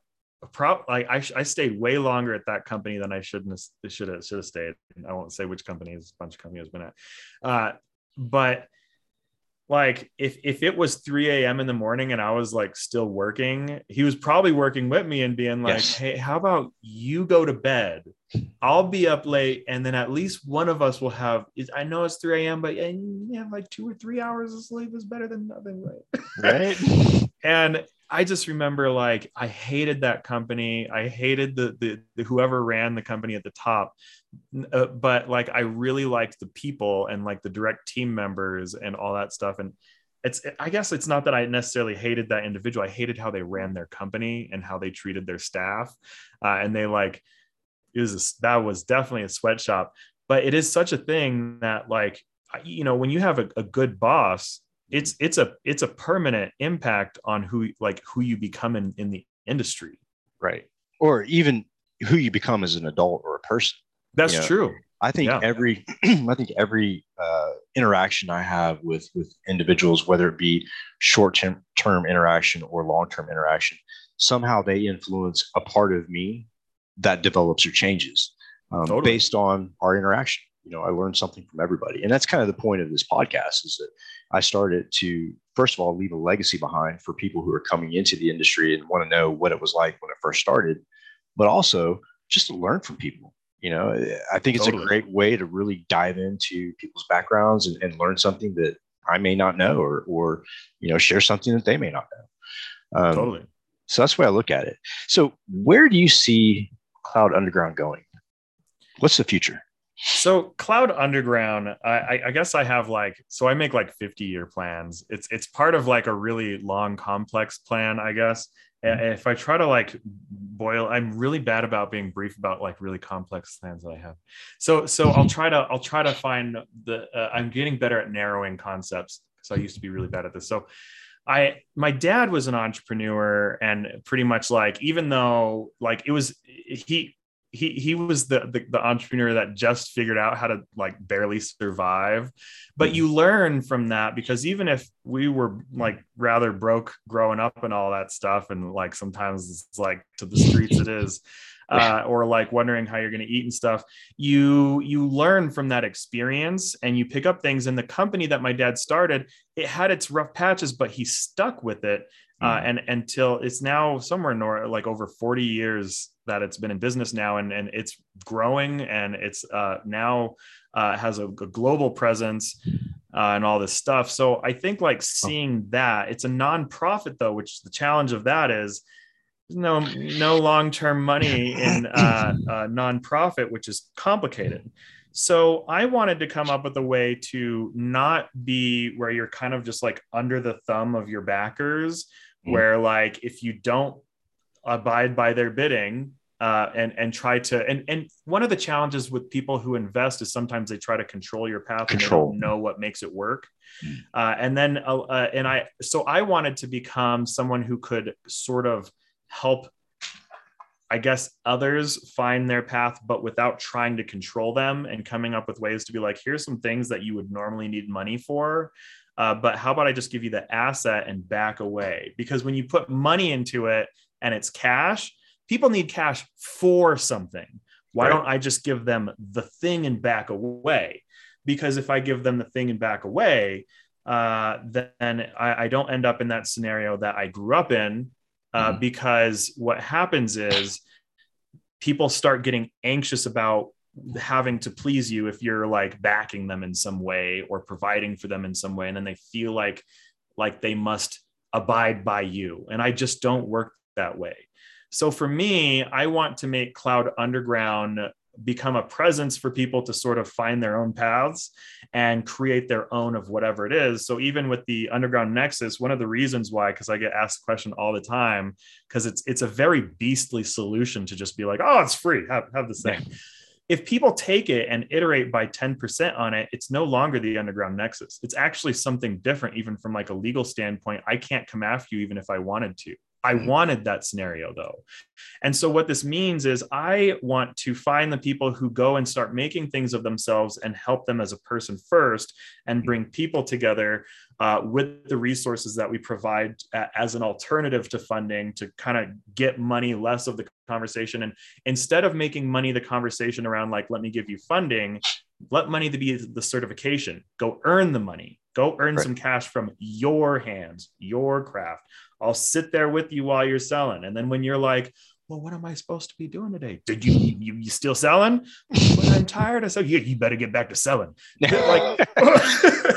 Speaker 2: pro like I, I stayed way longer at that company than I shouldn't have should have should have stayed. I won't say which company is a bunch of companies been at. Uh, but like if if it was 3 a.m. in the morning and I was like still working, he was probably working with me and being like,
Speaker 1: Yes.
Speaker 2: Hey, how about you go to bed? I'll be up late, and then at least one of us will have is I know it's 3 a.m., but and you have like two or three hours of sleep is better than nothing, right?
Speaker 1: right.
Speaker 2: and I just remember like I hated that company. I hated the the, the whoever ran the company at the top, uh, but like I really liked the people and like the direct team members and all that stuff. And it's I guess it's not that I necessarily hated that individual. I hated how they ran their company and how they treated their staff, uh, and they like it was a, that was definitely a sweatshop. But it is such a thing that like you know when you have a, a good boss it's it's a it's a permanent impact on who like who you become in in the industry
Speaker 1: right. Or even who you become as an adult or a person.
Speaker 2: That's
Speaker 1: Yeah.
Speaker 2: true
Speaker 1: I think
Speaker 2: Yeah.
Speaker 1: every I think every uh, interaction I have with with individuals, whether it be short term term interaction or long term interaction, somehow they influence a part of me that develops or changes um,
Speaker 2: Totally.
Speaker 1: based on our interaction. You know, I learn something from everybody, and that's kind of the point of this podcast. Is that I started to first of all leave a legacy behind for people who are coming into the industry and want to know what it was like when it first started, but also just to learn from people. You know, I think it's
Speaker 2: Totally.
Speaker 1: a great way to really dive into people's backgrounds and, and learn something that I may not know, or or you know, share something that they may not know. Um,
Speaker 2: totally
Speaker 1: So that's the way I look at it. So where do you see Cloud Underground going? What's the future?
Speaker 2: so cloud underground I, I guess i have like so i make like 50 year plans it's it's part of like a really long complex plan i guess if i try to like boil i'm really bad about being brief about like really complex plans that i have. So so i'll try to i'll try to find the uh, i'm getting better at narrowing concepts because i used to be really bad at this. So I my dad was an entrepreneur and pretty much like even though like it was he he he was the, the the entrepreneur that just figured out how to like barely survive. But you learn from that because even if we were like rather broke growing up and all that stuff and like sometimes it's like to the streets it is uh, or like wondering how you're going to eat and stuff you you learn from that experience and you pick up things. And the company that my dad started it had its rough patches but he stuck with it uh, and until it's now somewhere north like over 40 years that it's been in business now and, and it's growing and it's uh, now uh, has a, a, global presence uh, and all this stuff. So i think like oh. seeing that it's a nonprofit though which the challenge of that is no no long-term money in uh, a nonprofit which is complicated. So I wanted to come up with a way to not be where you're kind of just like under the thumb of your backers, mm. where like if you don't abide by their bidding, uh, and and try to and and one of the challenges with people who invest is sometimes they try to control your path control. and they don't know what makes it work mm. uh, and then uh, uh, and i so i wanted to become someone who could sort of help I guess others find their path, but without trying to control them and coming up with ways to be like, here's some things that you would normally need money for. Uh, but how about I just give you the asset and back away? Because when you put money into it and it's cash, people need cash for something. Why right. don't I just give them the thing and back away? Because if I give them the thing and back away, uh, then I, I don't end up in that scenario that I grew up in uh, mm-hmm. because what happens is people start getting anxious about having to please you if you're like backing them in some way or providing for them in some way and then they feel like like they must abide by you and i just don't work that way so for me i want to make cloud underground become a presence for people to sort of find their own paths and create their own of whatever it is. So even with the underground nexus, one of the reasons why, because I get asked the question all the time, because it's it's a very beastly solution to just be like, oh, it's free, have, have this thing. If people take it and iterate by 10% on it, it's no longer the underground nexus. It's actually something different, even from like a legal standpoint. I can't come after you even if I wanted to. I mm-hmm. wanted that scenario though. And so, what this means is, I want to find the people who go and start making things of themselves and help them as a person first and mm-hmm. bring people together uh, with the resources that we provide as an alternative to funding to kind of get money less of the conversation. And instead of making money the conversation around, like, let me give you funding, let money to be the certification. Go earn the money. Go earn right. some cash from your hands, your craft. I'll sit there with you while you're selling. And then when you're like, well, what am I supposed to be doing today? Did you you, you still selling? but I'm tired I said, You, you better get back to selling. like,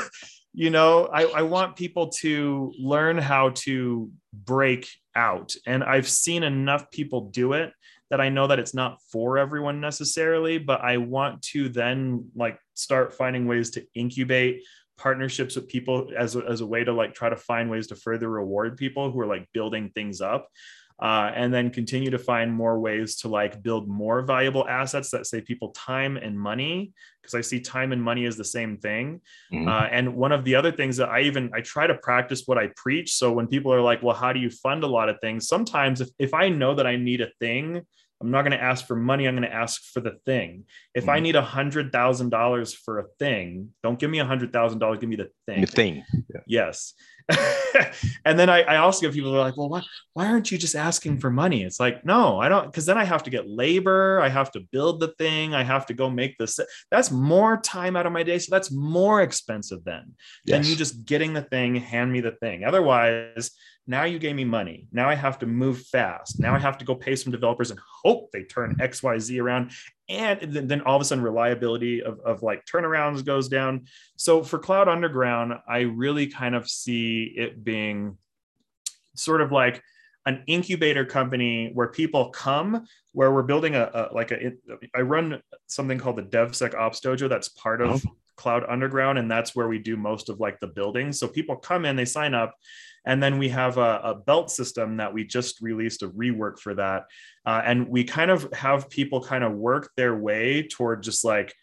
Speaker 2: you know, I, I want people to learn how to break out. And I've seen enough people do it that I know that it's not for everyone necessarily, but I want to then like start finding ways to incubate partnerships with people as a, as a way to like try to find ways to further reward people who are like building things up uh, and then continue to find more ways to like build more valuable assets that save people time and money because i see time and money as the same thing. Mm-hmm. uh, and one of the other things that i even i try to practice what i preach. So when people are like well how do you fund a lot of things? Sometimes if, if i know that i need a thing I'm not going to ask for money. I'm going to ask for the thing. If mm-hmm. I need a hundred thousand dollars for a thing, don't give me a hundred thousand dollars. Give me the thing.
Speaker 1: The thing.
Speaker 2: Yeah. Yes. and then I, I, also get people who are like, well, why, why aren't you just asking for money? It's like, no, I don't, because then I have to get labor. I have to build the thing. I have to go make this. That's more time out of my day. So that's more expensive then yes. than you just getting the thing, hand me the thing. Otherwise, now you gave me money. Now I have to move fast. Now I have to go pay some developers and hope they turn XYZ around. And then all of a sudden, reliability of, of like turnarounds goes down. So for Cloud Underground, I really kind of see it being sort of like an incubator company where people come where we're building a, a like a I run something called the DevSecOps Dojo that's part of oh. Cloud Underground and that's where we do most of like the building. So people come in, they sign up and then we have a, a belt system that we just released a rework for that. Uh, and we kind of have people kind of work their way toward just like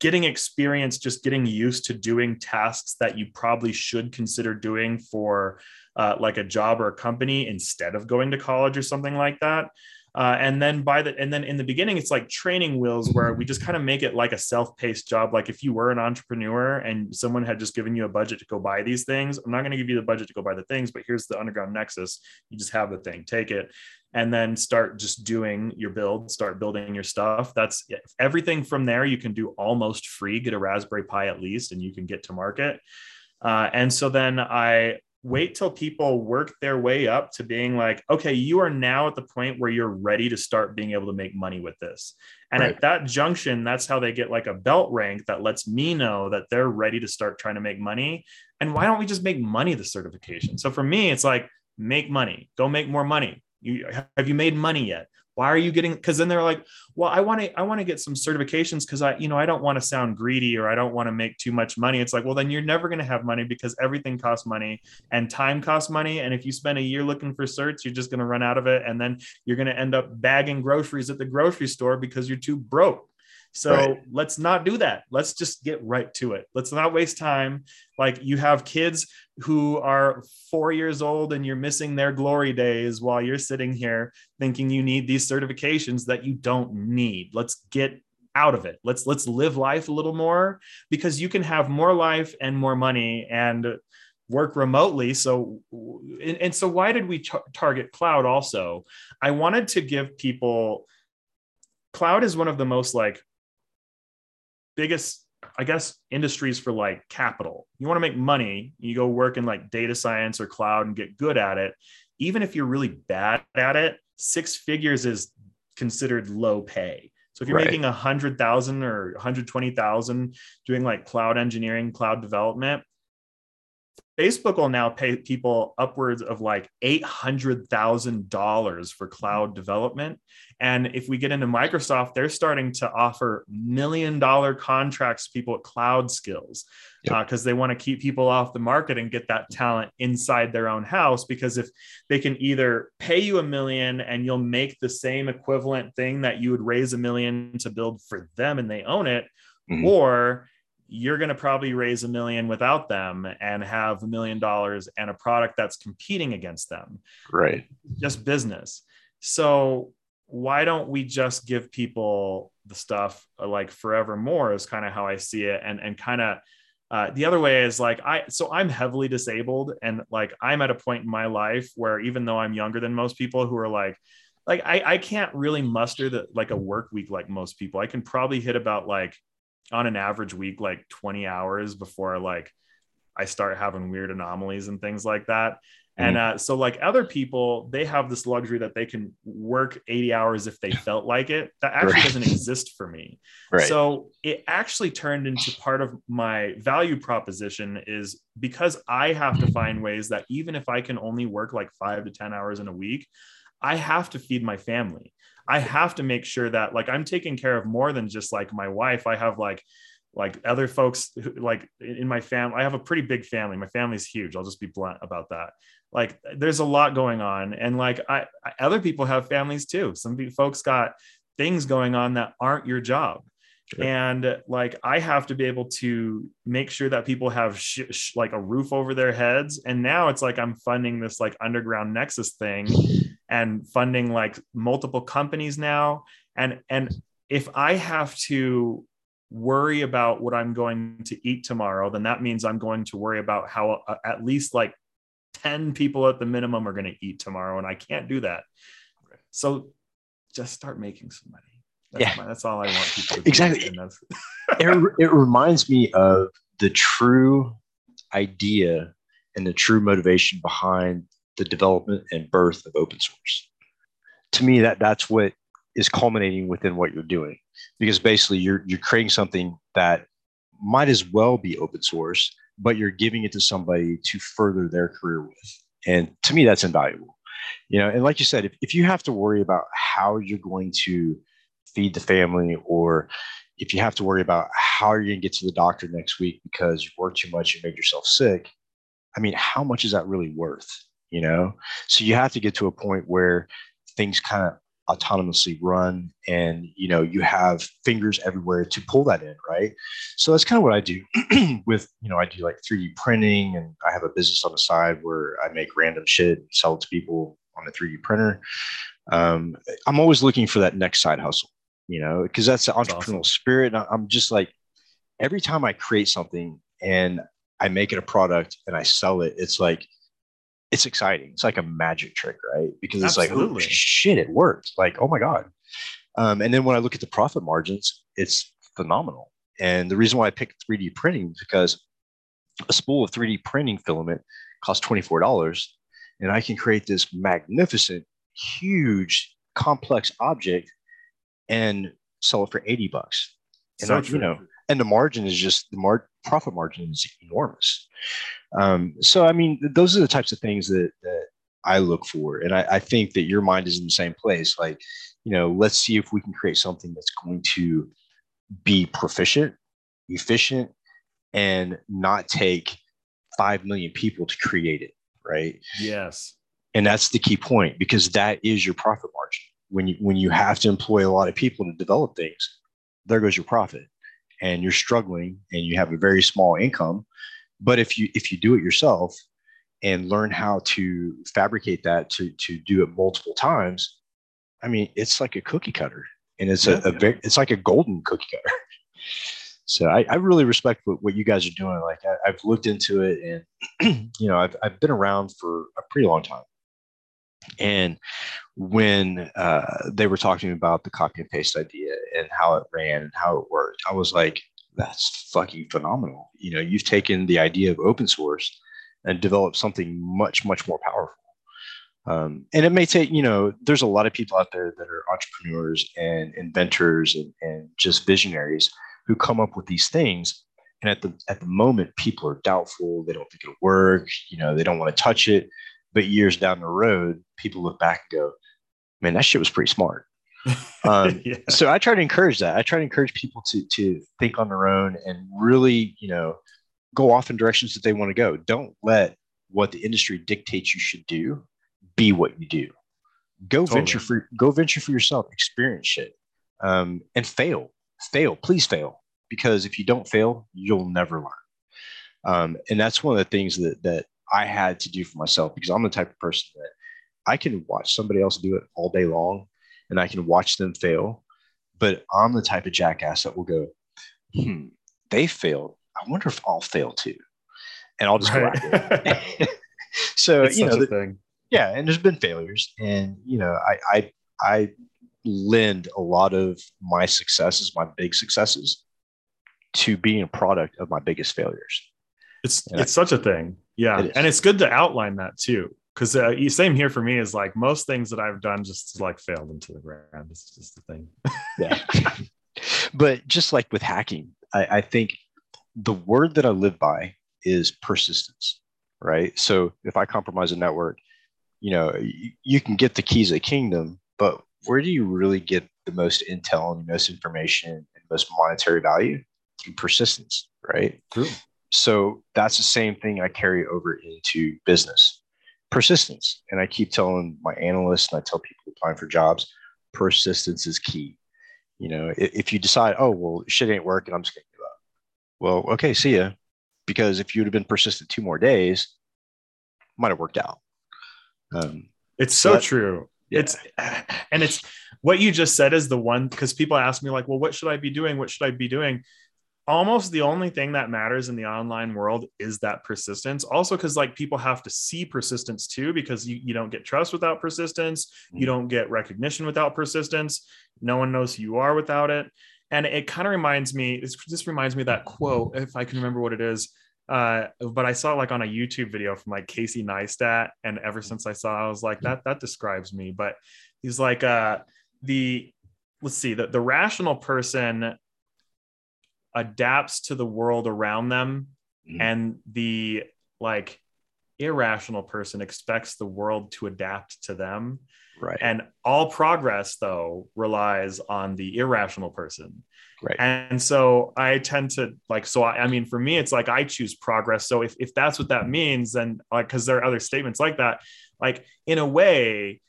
Speaker 2: getting experience, just getting used to doing tasks that you probably should consider doing for uh, like a job or a company instead of going to college or something like that. Uh, and then by the and then in the beginning it's like training wheels where we just kind of make it like a self-paced job. Like if you were an entrepreneur and someone had just given you a budget to go buy these things i'm not going to give you the budget to go buy the things but here's the underground nexus. You just have the thing take it and then start just doing your build start building your stuff. That's everything from there you can do almost free. Get a raspberry pi at least and you can get to market. Uh, and so then i wait till people work their way up to being like, okay, you are now at the point where you're ready to start being able to make money with this. And right. at that junction, that's how they get like a belt rank that lets me know that they're ready to start trying to make money. And why don't we just make money the certification? So for me, it's like make money, go make more money. You have you made money yet? Why are you getting because then they're like well i want to i want to get some certifications because i you know i don't want to sound greedy or i don't want to make too much money. It's like well then you're never going to have money because everything costs money and time costs money. And if you spend a year looking for certs you're just going to run out of it. And then you're going to end up bagging groceries at the grocery store because you're too broke so right. let's not do that. Let's just get right to it. Let's not waste time. Like you have kids who are four years old and you're missing their glory days while you're sitting here thinking you need these certifications that you don't need. Let's get out of it. Let's let's live life a little more because you can have more life and more money and work remotely. So and, and so why did we tar- target cloud also? I wanted to give people cloud is one of the most like biggest I guess industries for like capital. You want to make money, you go work in like data science or cloud and get good at it. Even if you're really bad at it, six figures is considered low pay. So if you're right. making a hundred thousand or 120,000 doing like cloud engineering, cloud development, Facebook will now pay people upwards of like $800,000 for cloud development. And if we get into Microsoft, they're starting to offer million dollar contracts to people with cloud skills because yep. uh, they want to keep people off the market and get that talent inside their own house. Because if they can either pay you a million and you'll make the same equivalent thing that you would raise a million to build for them and they own it, mm-hmm. or you're going to probably raise a million without them and have a million dollars and a product that's competing against them.
Speaker 1: Right.
Speaker 2: Just business. So why don't we just give people the stuff uh, like forevermore is kind of how I see it. And, and kind of uh, the other way is like, I, so I'm heavily disabled and like, I'm at a point in my life where even though I'm younger than most people who are like, like I, I can't really muster the like a work week like most people. I can probably hit about like on an average week like 20 hours before like I start having weird anomalies and things like that. Mm-hmm. And uh, so, like other people, they have this luxury that they can work 80 hours if they felt like it. That actually right. doesn't exist for me. Right. So, it actually turned into part of my value proposition is because I have to find ways that even if I can only work like five to 10 hours in a week, I have to feed my family. I have to make sure that like I'm taking care of more than just like my wife. I have like like other folks who, like in my family. I have a pretty big family. My family's huge. I'll just be blunt about that. Like there's a lot going on, and like I, I other people have families too. Some folks got things going on that aren't your job. Sure. And like I have to be able to make sure that people have sh- sh- like a roof over their heads. And now it's like I'm funding this like underground nexus thing and funding like multiple companies now and and if i have to worry about what i'm going to eat tomorrow then that means i'm going to worry about how uh, at least like 10 people at the minimum are going to eat tomorrow and i can't do that so just start making some money that's yeah my, that's all i want people to
Speaker 1: exactly it, it reminds me of the true idea and the true motivation behind the development and birth of open source. To me, that that's what is culminating within what you're doing, because basically you're you're creating something that might as well be open source, but you're giving it to somebody to further their career with. And to me, that's invaluable. You know, and like you said, if, if you have to worry about how you're going to feed the family or if you have to worry about how you're going to get to the doctor next week because you worked too much and made yourself sick, I mean, how much is that really worth? you know? So you have to get to a point where things kind of autonomously run and you know you have fingers everywhere to pull that in right? So that's kind of what i do with you know i do like 3d printing and i have a business on the side where i make random shit and sell it to people on a 3d printer. Um, i'm always looking for that next side hustle you know because that's the entrepreneurial awesome. spirit i'm just like every time i create something and i make it a product and i sell it it's like it's exciting. It's like a magic trick, right? Because it's Absolutely. like, oh shit, it worked. Like, oh my God. Um, and then when I look at the profit margins, it's phenomenal. And the reason why I picked 3D printing is because a spool of 3D printing filament costs $24 and I can create this magnificent, huge, complex object and sell it for 80 bucks. And
Speaker 2: So
Speaker 1: I, you know, and the margin is just the mar- profit margin is enormous. Um, so I mean, those are the types of things that that I look for, and I, I think that your mind is in the same place. Like, you know, let's see if we can create something that's going to be proficient, efficient, and not take five million people to create it, right?
Speaker 2: Yes.
Speaker 1: and that's the key point because that is your profit margin when you when you have to employ a lot of people to develop things there goes your profit. And you're struggling and you have a very small income. But if you if you do it yourself and learn how to fabricate that to to do it multiple times i mean it's like a cookie cutter. And it's
Speaker 2: Yeah.
Speaker 1: a, a very it's like a golden cookie cutter. So I, I really respect what, what you guys are doing. Like I, i've looked into it and you know I've, I've been around for a pretty long time and when uh, they were talking about the copy and paste idea and how it ran and how it worked, I was like, that's fucking phenomenal. You know, you've taken the idea of open source and developed something much, much more powerful. Um, and it may take, you know, there's a lot of people out there that are entrepreneurs and inventors and, and just visionaries who come up with these things. And at the at the moment, people are doubtful. They don't think it'll work. You know, they don't want to touch it. But years down the road, people look back and go, "Man, that shit was pretty smart." Um,
Speaker 2: yeah.
Speaker 1: so I try to encourage that. I try to encourage people to to think on their own and really, you know, go off in directions that they want to go. Don't let what the industry dictates you should do be what you do. Go
Speaker 2: Totally.
Speaker 1: venture for go venture for yourself. Experience shit um, and fail. Fail, please fail, because if you don't fail, you'll never learn. Um, and that's one of the things that that I had to do for myself because I'm the type of person that I can watch somebody else do it all day long and I can watch them fail. But I'm the type of jackass that will go, hmm, they failed. I wonder if I'll fail too. And I'll just go
Speaker 2: Right.
Speaker 1: after it. so,
Speaker 2: it's
Speaker 1: you know, the-
Speaker 2: thing.
Speaker 1: yeah, and there's been failures. And, you know, I, I, I lend a lot of my successes, my big successes, to being a product of my biggest failures.
Speaker 2: It's it's such a thing. Yeah.
Speaker 1: It
Speaker 2: and it's good to outline that too. Cause uh, same here for me is like most things that I've done just like failed into the ground. It's just the thing.
Speaker 1: Yeah. but just like with hacking, I, I think the word that I live by is persistence, right? So if I compromise a network, you know, you, you can get the keys of the kingdom, but where do you really get the most intel and the most information and most monetary value? Through persistence, right?
Speaker 2: True.
Speaker 1: So that's the same thing I carry over into business persistence. And I keep telling my analysts and I tell people applying for jobs, persistence is key. You know, i- if you decide, oh, well, shit ain't working, I'm just going to give up. Well, okay, see ya. Because if you'd have been persistent two more days, might have worked out. Um,
Speaker 2: It's
Speaker 1: So
Speaker 2: so
Speaker 1: that-
Speaker 2: true.
Speaker 1: yeah.
Speaker 2: It's and it's what you just said is the one because people ask me like, well, what should I be doing? What should I be doing? Almost the only thing that matters in the online world is that persistence. Also, because like people have to see persistence too, because you, you don't get trust without persistence, you
Speaker 1: Mhm.
Speaker 2: don't get recognition without persistence. No one knows who you are without it. And it kind of reminds me, this just reminds me of that quote, if I can remember what it is. Uh, but I saw it like on a YouTube video from like Casey Neistat, and ever since I saw, it, I was like, that that describes me. But he's like, uh, the let's see, the the rational person adapts to the world around them,
Speaker 1: Mhm.
Speaker 2: and the like irrational person expects the world to adapt to them.
Speaker 1: right.
Speaker 2: And all progress, though, relies on the irrational person.
Speaker 1: right.
Speaker 2: And so I tend to like, so I, I mean, for me, it's like I choose progress. So if, if that's what that means, then like, because there are other statements like that, like in a way,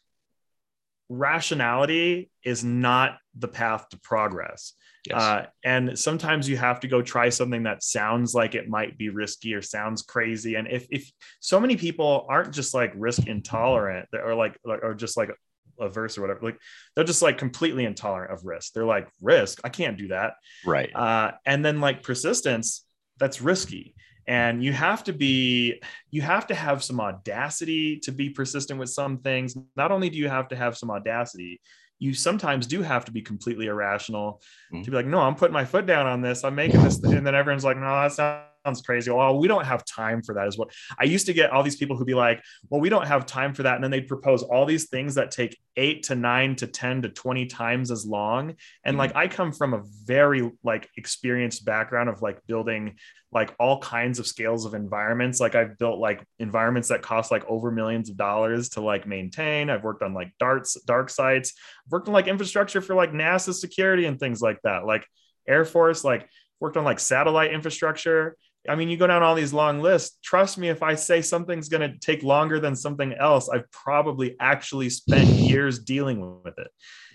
Speaker 2: rationality is not the path to progress.
Speaker 1: Yes.
Speaker 2: Uh, and sometimes you have to go try something that sounds like it might be risky or sounds crazy. And if, if so many people aren't just like risk intolerant or like, like or just like averse or whatever, like they're just like completely intolerant of risk. They're like risk, I can't do that.
Speaker 1: right.
Speaker 2: Uh, and then like persistence, that's risky. And you have to be, you have to have some audacity to be persistent with some things. Not only do you have to have some audacity, you sometimes do have to be completely irrational
Speaker 1: Mhm.
Speaker 2: to be like, no, I'm putting my foot down on this. I'm making this. And then everyone's like, no, that's not sounds crazy. Well, we don't have time for that. Is what I used to get all these people who'd be like, well, we don't have time for that. And then they'd propose all these things that take eight to nine to 10 to 20 times as long. And mm-hmm. like, I come from a very like experienced background of like building like all kinds of scales of environments. Like I've built like environments that cost like over millions of dollars to like maintain. I've worked on like darts, dark sites, I've worked on like infrastructure for like NASA security and things like that. Like Air Force, like worked on like satellite infrastructure. I mean, you go down all these long lists. Trust me, if I say something's going to take longer than something else, I've probably actually spent years dealing with it.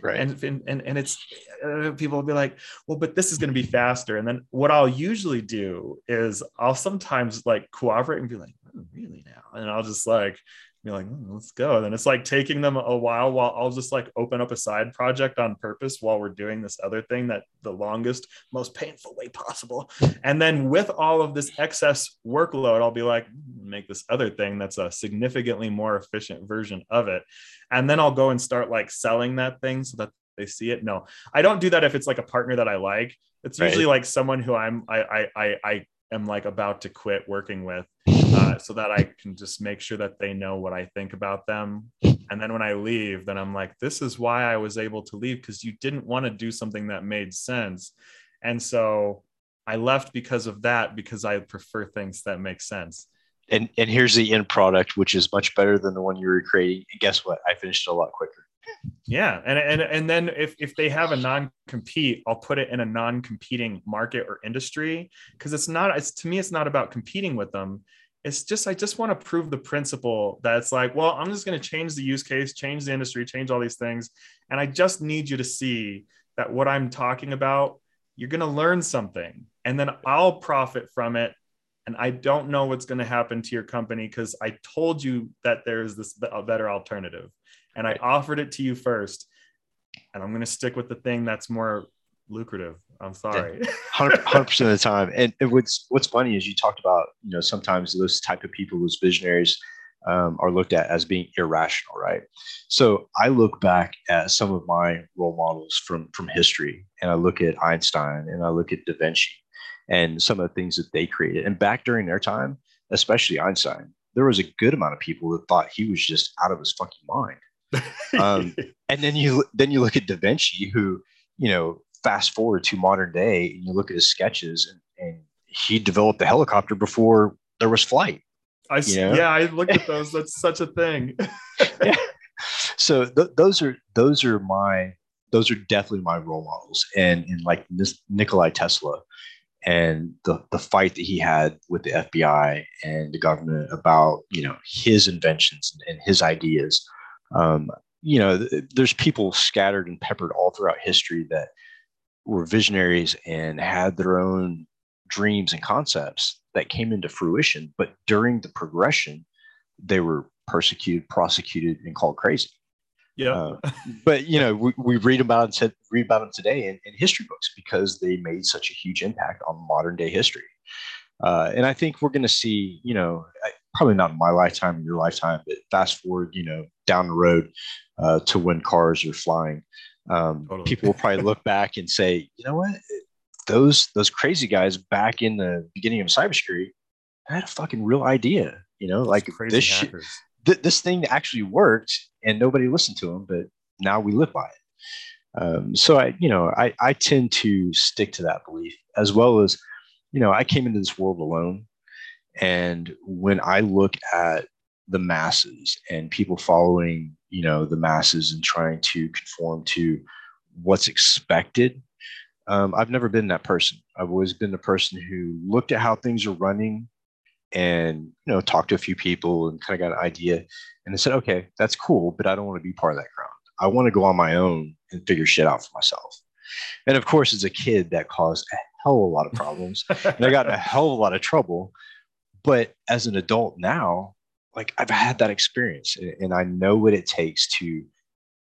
Speaker 1: Right.
Speaker 2: And and and it's uh, people will be like, well, but this is going to be faster. And then what I'll usually do is I'll sometimes like cooperate and be like, oh, really now, and I'll just like be like, oh, let's go. And then it's like taking them a while while I'll just like open up a side project on purpose while we're doing this other thing that the longest, most painful way possible. And then with all of this excess workload, I'll be like, hmm, make this other thing that's a significantly more efficient version of it. And then I'll go and start like selling that thing so that they see it. No, I don't do that if it's like a partner that I like. It's usually right. like someone who I'm I I I, I am like about to quit working with uh, so that I can just make sure that they know what I think about them. And then when I leave, then I'm like, this is why I was able to leave because you didn't want to do something that made sense. And so I left because of that, because I prefer things that make sense.
Speaker 1: And and here's the end product, which is much better than the one you were creating. And guess what? I finished it a lot quicker
Speaker 2: yeah and and and then if if they have a non-compete i'll put it in a non-competing market or industry because it's not it's to me it's not about competing with them. It's just i just want to prove the principle that it's like well i'm just going to change the use case change the industry change all these things and i just need you to see that what i'm talking about you're going to learn something and then i'll profit from it and i don't know what's going to happen to your company because i told you that there's this a better alternative and I offered it to you first, and I'm going to stick with the thing that's more lucrative. I'm sorry.
Speaker 1: Hundred percent of the time. And, what's what's funny is you talked about you know sometimes those type of people, those visionaries, um, are looked at as being irrational, right? So I look back at some of my role models from from history, and I look at Einstein, and I look at Da Vinci, and some of the things that they created. And back during their time, especially Einstein, there was a good amount of people that thought he was just out of his fucking mind um, and then you then you look at Da Vinci, who you know, fast forward to modern day, and you look at his sketches, and, and he developed the helicopter before there was flight.
Speaker 2: I you know? yeah, I looked at those. That's such a thing.
Speaker 1: yeah. So th- those are those are my those are definitely my role models, and and like this Nikolai Tesla, and the the fight that he had with the FBI and the government about you know his inventions and, and his ideas um, you know, there's people scattered and peppered all throughout history that were visionaries and had their own dreams and concepts that came into fruition. But during the progression, they were persecuted, prosecuted, and called crazy.
Speaker 2: Yeah. Uh,
Speaker 1: but you know, we, we read about them, read about them today in, in, history books because they made such a huge impact on modern day history. Uh, and I think we're going to see, you know, probably not in my lifetime, in your lifetime, but fast forward, you know, down the road uh, to when cars are flying, um, totally. people will probably look back and say, you know what, those those crazy guys back in the beginning of cybersecurity had a fucking real idea. You know, like this sh- th- this thing actually worked, and nobody listened to them, but now we live by it. Um, so I, you know, I I tend to stick to that belief as well as, you know, I came into this world alone. And when I look at the masses and people following, you know, the masses and trying to conform to what's expected, um, I've never been that person. I've always been the person who looked at how things are running and, you know, talked to a few people and kind of got an idea and they said, okay, that's cool, but I don't want to be part of that crowd. I want to go on my own and figure shit out for myself. And of course, as a kid, that caused a hell of a lot of problems. and I got a hell of a lot of trouble but as an adult now, like I've had that experience and I know what it takes to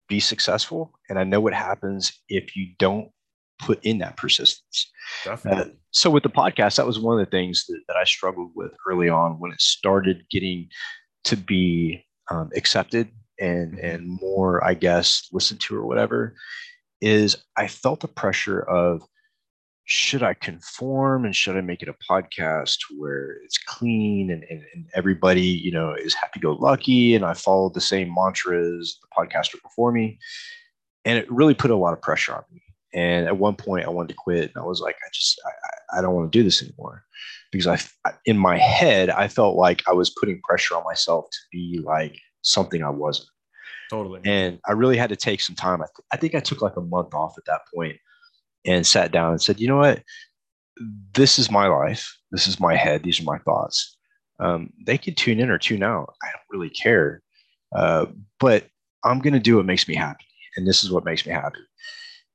Speaker 1: be successful. And I know what happens if you don't put in that persistence. Uh, so with the podcast, that was one of the things that, that I struggled with early on when it started getting to be um, accepted and mm-hmm. and more, I guess, listened to or whatever. Is I felt the pressure of should I conform and should I make it a podcast where it's clean and, and, and everybody, you know, is happy go lucky and I follow the same mantras the podcaster before me? And it really put a lot of pressure on me. And at one point I wanted to quit and I was like, I just, I, I don't want to do this anymore because I, in my head, I felt like I was putting pressure on myself to be like something I wasn't.
Speaker 2: Totally.
Speaker 1: And I really had to take some time. I, th- I think I took like a month off at that point and sat down and said, you know what? This is my life. This is my head. These are my thoughts. Um, they could tune in or tune out. I don't really care. Uh, but I'm going to do what makes me happy. And this is what makes me happy.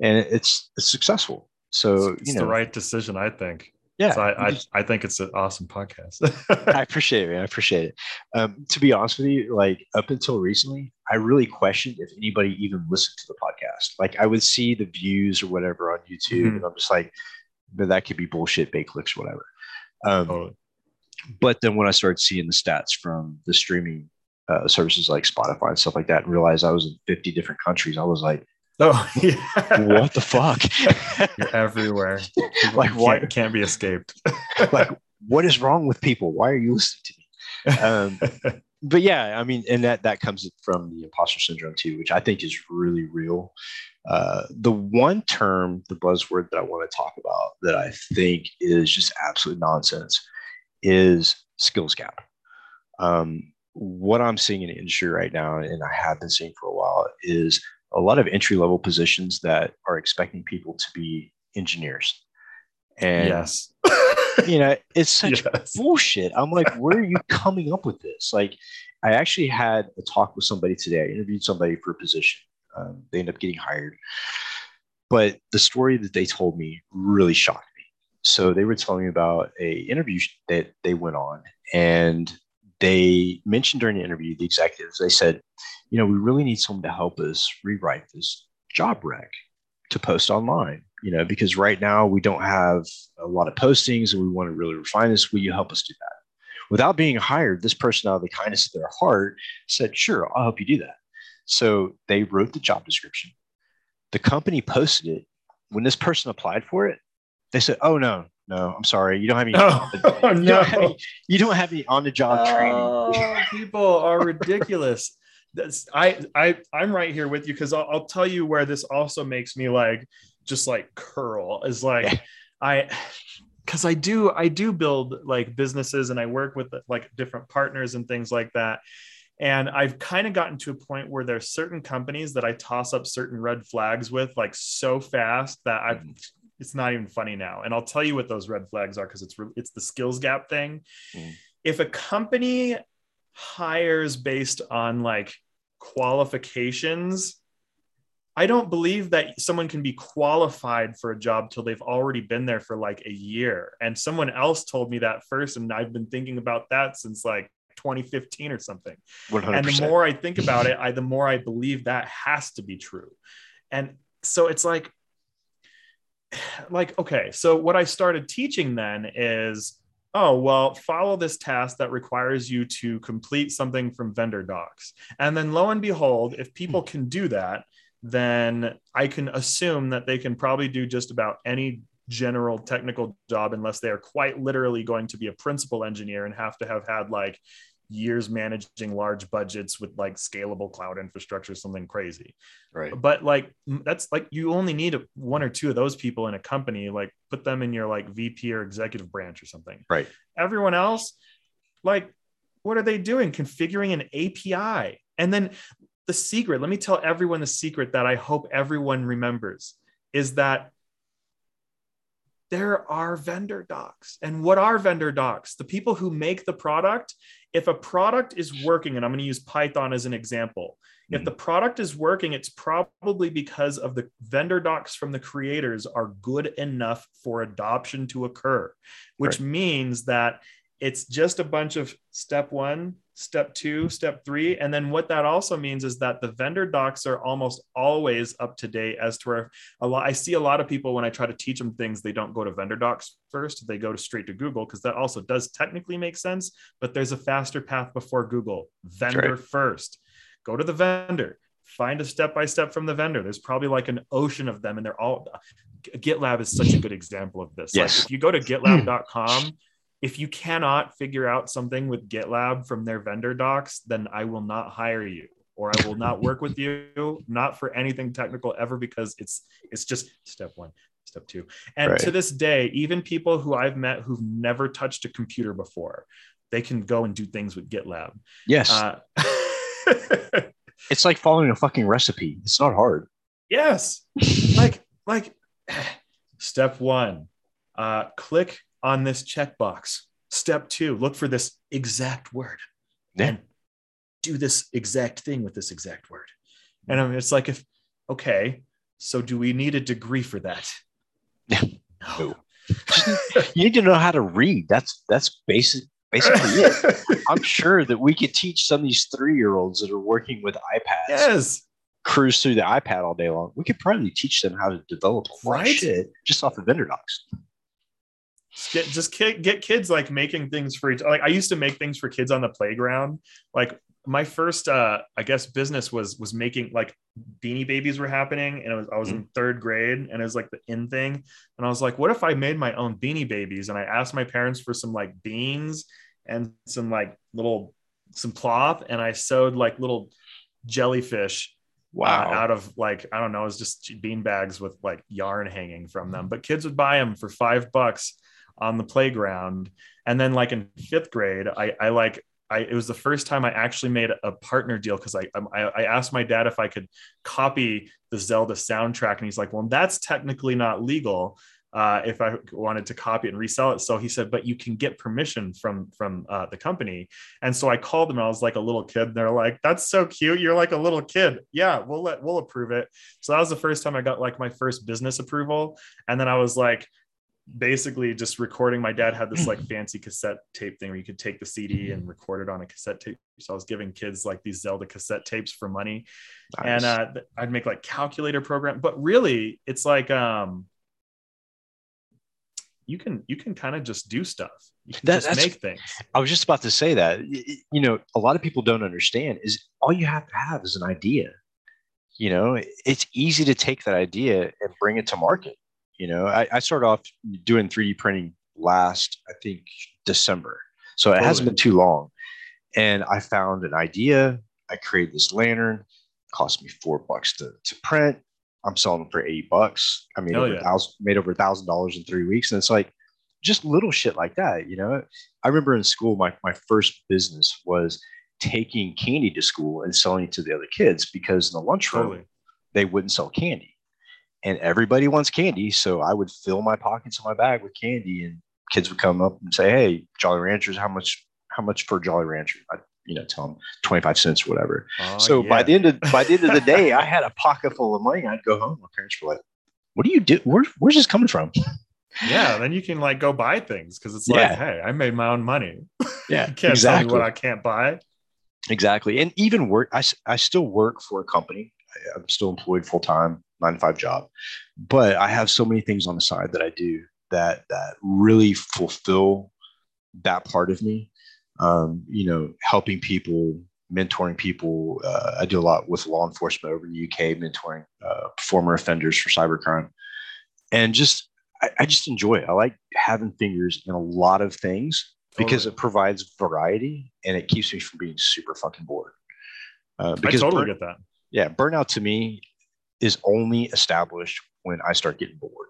Speaker 1: And it's, it's successful. So,
Speaker 2: it's
Speaker 1: you know,
Speaker 2: the right decision, I think.
Speaker 1: yeah,
Speaker 2: So I, I, I think it's an awesome podcast.
Speaker 1: I appreciate it. Man. I appreciate it. Um, to be honest with you, like up until recently, I really questioned if anybody even listened to the podcast. Like I would see the views or whatever on YouTube,
Speaker 2: Mhm.
Speaker 1: and I'm just like, but that could be bullshit, bait clicks, whatever. Um,
Speaker 2: totally.
Speaker 1: But then when I started seeing the stats from the streaming uh, services like Spotify and stuff like that, and realized I was in 50 different countries, I was like,
Speaker 2: Oh, yeah.
Speaker 1: what the fuck?
Speaker 2: You're everywhere.
Speaker 1: Like, why-
Speaker 2: can't, can't be escaped.
Speaker 1: like, what is wrong with people? Why are you listening to me? Um, but yeah, I mean, and that that comes from the imposter syndrome too, which I think is really real. Uh, the one term, the buzzword that I want to talk about that I think is just absolute nonsense is skills gap. Um, what I'm seeing in the industry right now, and I have been seeing for a while, is a lot of entry level positions that are expecting people to be engineers. And
Speaker 2: yes.
Speaker 1: you know, it's such
Speaker 2: yes.
Speaker 1: bullshit. I'm like, where are you coming up with this? Like, I actually had a talk with somebody today. I interviewed somebody for a position. Um, they ended up getting hired. But the story that they told me really shocked me. So they were telling me about a interview that they went on, and they mentioned during the interview, the executives, they said, you know, we really need someone to help us rewrite this job rec to post online, you know, because right now we don't have a lot of postings and we want to really refine this. Will you help us do that? Without being hired, this person out of the kindness of their heart said, sure, I'll help you do that. So they wrote the job description. The company posted it. When this person applied for it, they said, oh, no, no, I'm sorry. You don't have any,
Speaker 2: Oh,
Speaker 1: you,
Speaker 2: no.
Speaker 1: don't have any you don't have any on the job oh, training.
Speaker 2: Oh, people are ridiculous. That's I I I'm right here with you because I'll, I'll tell you where this also makes me like just like curl is like
Speaker 1: Yeah.
Speaker 2: I because I do I do build like businesses and I work with like different partners and things like that. And I've kind of gotten to a point where there's certain companies that I toss up certain red flags with like so fast that I it's not even funny now. And I'll tell you what those red flags are because it's it's the skills gap thing.
Speaker 1: Mm.
Speaker 2: If a company hires based on like qualifications, I don't believe that someone can be qualified for a job till they've already been there for like a year. And someone else told me that first, and I've been thinking about that since like 2015 or something.
Speaker 1: 100%.
Speaker 2: And the more I think about it, I the more I believe that has to be true. And so it's like, like, okay, so what I started teaching then is, oh, well, follow this task that requires you to complete something from vendor docs. And then lo and behold, if people can do that, then I can assume that they can probably do just about any general technical job unless they are quite literally going to be a principal engineer and have to have had like years managing large budgets with like scalable cloud infrastructure something crazy
Speaker 1: right.
Speaker 2: but like that's like you only need one or two of those people in a company like put them in your like vp or executive branch or something
Speaker 1: Right.
Speaker 2: everyone else like what are they doing configuring an api and then the secret let me tell everyone the secret that i hope everyone remembers is that there are vendor docs. And what are vendor docs? The people who make the product if a product is working and i'm going to use python as an example if hmm. the product is working it's probably because of the vendor docs from the creators are good enough for adoption to occur which
Speaker 1: Right.
Speaker 2: means that it's just a bunch of step one step two step three and then what that also means is that the vendor docs are almost always up to date as to where a lot i see a lot of people when i try to teach them things they don't go to vendor docs first they go to straight to google because that also does technically make sense but there's a faster path before google vendor
Speaker 1: right.
Speaker 2: first go to the vendor find a step by step from the vendor. There's probably like an ocean of them, and they're all. GitLab is such a good example of this.
Speaker 1: Yes.
Speaker 2: Like if you go to GitLab.com, if you cannot figure out something with GitLab from their vendor docs, then I will not hire you or I will not work with you, not for anything technical ever, because it's it's just step one, step two. And
Speaker 1: Right.
Speaker 2: to this day, even people who I've met who've never touched a computer before, they can go and do things with GitLab.
Speaker 1: Yes.
Speaker 2: Uh,
Speaker 1: it's like following a fucking recipe. It's not hard.
Speaker 2: yes, like like step one, uh, click on this checkbox. Step two, look for this exact word.
Speaker 1: Yeah.
Speaker 2: and do this exact thing with this exact word. And mm. I mean, it's like, if okay, so do we need a degree for that? No.
Speaker 1: You need to know how to read. That's that's basic basically it. I'm sure that we could teach some of these three year olds that are working with iPads
Speaker 2: yes.
Speaker 1: cruise through the iPad all day long. We could probably teach them how to develop of
Speaker 2: Right?
Speaker 1: shit just off the vendor docs.
Speaker 2: Just get just ki- get kids like making things for each like I used to make things for kids on the playground. Like my first uh I guess business was was making like beanie babies were happening and it was I was in third grade and it was like the in thing and I was like what if I made my own beanie babies and I asked my parents for some like beans and some like little some cloth and I sewed like little jellyfish uh,
Speaker 1: Wow.
Speaker 2: out of like I don't know, it was just bean bags with like yarn hanging from them. But kids would buy them for five bucks on the playground. And then like in fifth grade, I, I like I it was the first time I actually made a partner deal because I, um, I I asked my dad if I could copy the Zelda soundtrack, and he's like, "Well, that's technically not legal." Uh, if I wanted to copy it and resell it, so he said, "But you can get permission from from uh, the company." And so I called them. And I was like a little kid. And they're like, "That's so cute. You're like a little kid. Yeah, we'll let we'll approve it." So that was the first time I got like my first business approval. And then I was like, basically just recording. My dad had this like fancy cassette tape thing where you could take the CD and record it on a cassette tape. So I was giving kids like these Zelda cassette tapes for money, and uh, I'd make like calculator program. But really, it's like um, you can you can kind of just do stuff. You can
Speaker 1: That-
Speaker 2: just make things.
Speaker 1: I was just about to say that. You know, a lot of people don't understand is all you have to have is an idea. You know, it's easy to take that idea and bring it to market. You know, I, I started off doing 3D printing last, I think, December. So it hasn't been too long. And I found an idea. I created this lantern. Cost me four bucks to, to print. I'm selling them for eight bucks. I made
Speaker 2: Hell
Speaker 1: over
Speaker 2: yeah.
Speaker 1: thousand, made over a thousand dollars in three weeks. And it's like just little shit like that, you know. I remember in school, my, my first business was taking candy to school and selling it to the other kids because in the lunchroom
Speaker 2: Totally.
Speaker 1: they wouldn't sell candy. And everybody wants candy. So I would fill my pockets in my bag with candy and kids would come up and say, Hey, Jolly Ranchers, how much how much for Jolly Rancher? I you know, tell them 25 cents or whatever.
Speaker 2: Oh,
Speaker 1: so by the end of by the end of the day, I had a pocket full of money. I'd go home. My parents were like, What do you do? Where, where's this coming from?
Speaker 2: yeah, then you can like go buy things because it's
Speaker 1: Yeah.
Speaker 2: like, hey, I made my own money.
Speaker 1: Yeah,
Speaker 2: You can't tell me what I can't buy.
Speaker 1: Exactly. And even work, I I still work for a company. I'm still employed full time, nine to five job, but I have so many things on the side that I do that that really fulfill that part of me. Um, you know, helping people, mentoring people. Uh, I do a lot with law enforcement over in the UK, mentoring uh, former offenders for cybercrime, and just I, I just enjoy it. I like having fingers in a lot of things because
Speaker 2: Totally.
Speaker 1: it provides variety and it keeps me from being super fucking bored. Uh,
Speaker 2: I totally
Speaker 1: burn-
Speaker 2: get that.
Speaker 1: yeah, burnout to me is only established when I start getting bored.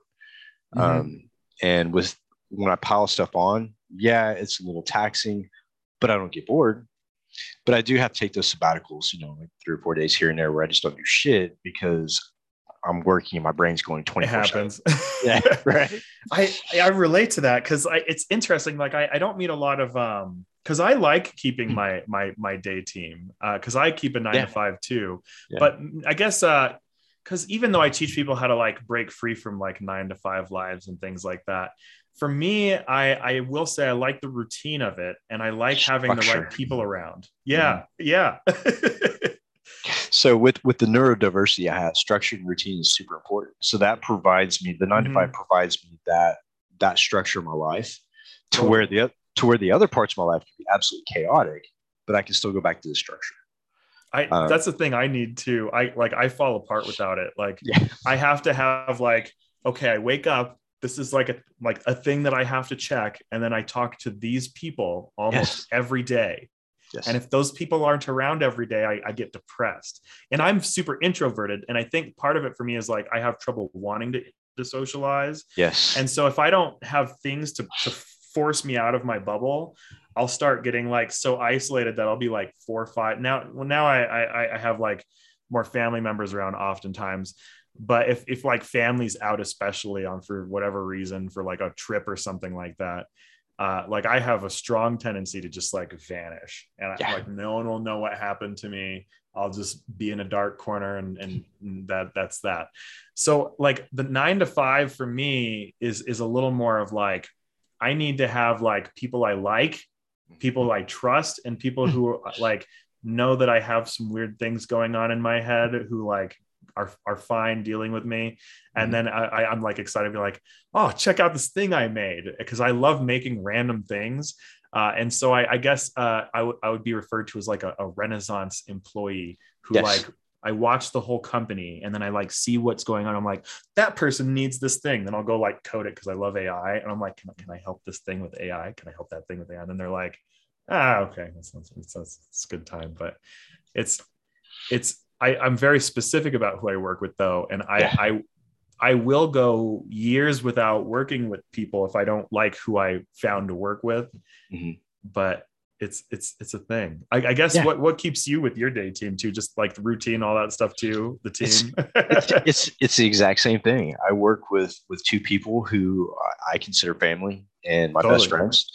Speaker 2: Mhm.
Speaker 1: Um, and with when I pile stuff on, yeah, it's a little taxing, but I don't get bored. But I do have to take those sabbaticals, you know, like three or four days here and there where I just don't do shit because I'm working and my brain's going
Speaker 2: It
Speaker 1: 24
Speaker 2: happens.
Speaker 1: Yeah, right.
Speaker 2: I I relate to that because it's interesting. Like I, I don't meet a lot of um because I like keeping my my my day team because I keep a nine
Speaker 1: Yeah.
Speaker 2: to five too.
Speaker 1: Yeah.
Speaker 2: But I guess uh because even though I teach people how to like break free from like nine to five lives and things like that, for me, I I will say I like the routine of it and I like having the right people around. Yeah, yeah.
Speaker 1: So with with the neurodiversity I have, structure and routine is super important. So that provides me the 9 to
Speaker 2: Mhm.
Speaker 1: five provides me that that structure of my life to where the to where the other parts of my life can be absolutely chaotic, but I can still go back to the structure.
Speaker 2: I
Speaker 1: Um,
Speaker 2: that's the thing I need to. I like I fall apart without it. Like
Speaker 1: Yeah.
Speaker 2: I have to have like okay, I wake up. This is like a like a thing that I have to check, and then I talk to these people almost
Speaker 1: Yes.
Speaker 2: every day.
Speaker 1: Yes.
Speaker 2: And if those people aren't around every day, I, I get depressed. And I'm super introverted, and I think part of it for me is like I have trouble wanting to to socialize.
Speaker 1: yes.
Speaker 2: And so if I don't have things to, to force me out of my bubble, I'll start getting like so isolated that I'll be like four or five. Now, well, now I, I I have like more family members around oftentimes. But if if like family's out, especially on for whatever reason, for like a trip or something like that, uh, like I have a strong tendency to just like vanish, and
Speaker 1: Yeah.
Speaker 2: I, like no one will know what happened to me. I'll just be in a dark corner, and and that that's that. So like the nine to five for me is is a little more of like I need to have like people I like, people I trust, and people who like know that I have some weird things going on in my head who like are are fine dealing with me. And
Speaker 1: Mhm.
Speaker 2: then I, I I'm like excited to be like, oh, check out this thing I made because I love making random things. Uh, and so I, I guess uh, I would I would be referred to as like a, a Renaissance employee who
Speaker 1: Yes.
Speaker 2: like I watch the whole company and then I like see what's going on. I'm like, that person needs this thing. Then I'll go like code it because I love AI. And I'm like, can, I- can I help this thing with AI? Can I help that thing with AI? And then they're like, ah, okay, that sounds, that sounds it's a good time. But it's it's I, I'm very specific about who I work with though. And I
Speaker 1: Yeah.
Speaker 2: I I will go years without working with people if I don't like who I found to work with.
Speaker 1: Mhm.
Speaker 2: But it's it's it's a thing. I, I guess
Speaker 1: Yeah.
Speaker 2: what what keeps you with your day team too, just like the routine, all that stuff too. The team.
Speaker 1: it's, it's it's the exact same thing. I work with with two people who I consider family and my best friends,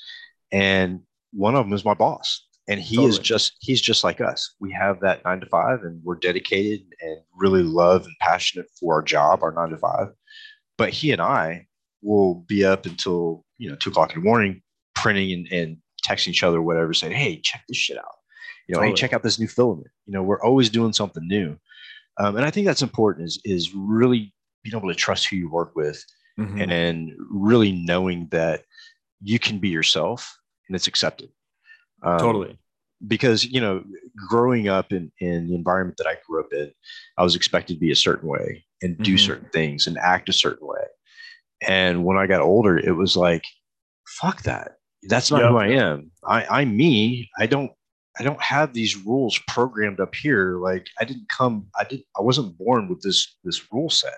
Speaker 1: and one of them is my boss, and he is just he's just like us. We have that nine to five, and we're dedicated and really love and passionate for our job, our nine to five. But he and I will be up until you know two o'clock in the morning, printing and, and texting each other, whatever, saying, "Hey, check this shit out." You know, hey, check out this new filament. You know, we're always doing something new. Um, and I think that's important is is really being able to trust who you work with
Speaker 2: Mhm.
Speaker 1: and then really knowing that you can be yourself and it's accepted. Um,
Speaker 2: totally.
Speaker 1: Because you know, growing up in in the environment that I grew up in, I was expected to be a certain way and do
Speaker 2: Mhm.
Speaker 1: certain things and act a certain way. And when I got older, it was like, fuck that. That's not
Speaker 2: Yep.
Speaker 1: who I am. I, I'm me. I don't I don't have these rules programmed up here. Like I didn't come, I didn't I wasn't born with this this rule set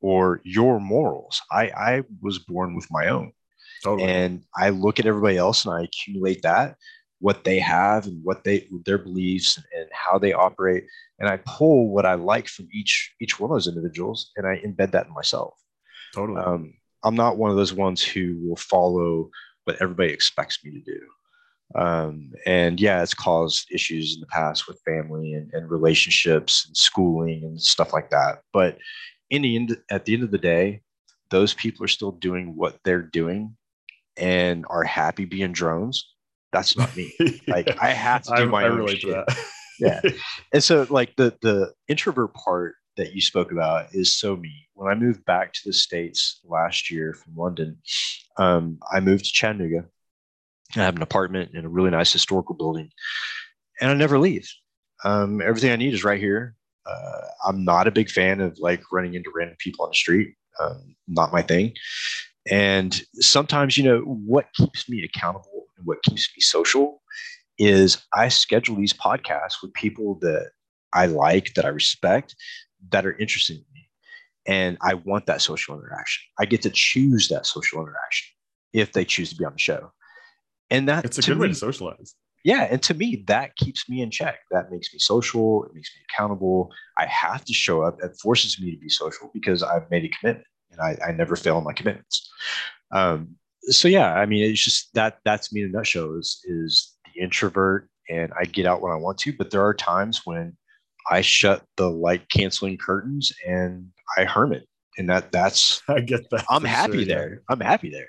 Speaker 1: or your morals. I, I was born with my own.
Speaker 2: Totally.
Speaker 1: And I look at everybody else and I accumulate that, what they have and what they their beliefs and, and how they operate. And I pull what I like from each each one of those individuals and I embed that in myself.
Speaker 2: totally.
Speaker 1: Um, I'm not one of those ones who will follow what everybody expects me to do. Um, and yeah, it's caused issues in the past with family and, and relationships and schooling and stuff like that. But in the end, at the end of the day, those people are still doing what they're doing and are happy being drones. That's not me. like, I have to do
Speaker 2: I,
Speaker 1: my
Speaker 2: I
Speaker 1: own shit. Yeah. and so like the the introvert part that you spoke about is so me. When i moved back to the states last year from london um, i moved to chattanooga. I have an apartment in a really nice historical building and i never leave. Um, everything i need is right here. Uh, i'm not a big fan of like running into random people on the street. Um, not my thing. And sometimes you know what keeps me accountable and what keeps me social is I schedule these podcasts with people that I like, that I respect, that are interested in me. And I want that social interaction. I get to choose that social interaction if they choose to be on the show. And that
Speaker 2: It's a good way to socialize.
Speaker 1: yeah, and to me, that keeps me in check. That makes me social. It makes me accountable. I have to show up. It forces me to be social because I've made a commitment, and I, I never fail on my commitments. Um, so yeah, I mean, it's just that that's me in a nutshell. Is is the introvert, and I get out when I want to, but there are times when I shut the light canceling curtains and I hermit, and that that's
Speaker 2: I get that.
Speaker 1: I'm happy
Speaker 2: sure, yeah.
Speaker 1: there. I'm happy there.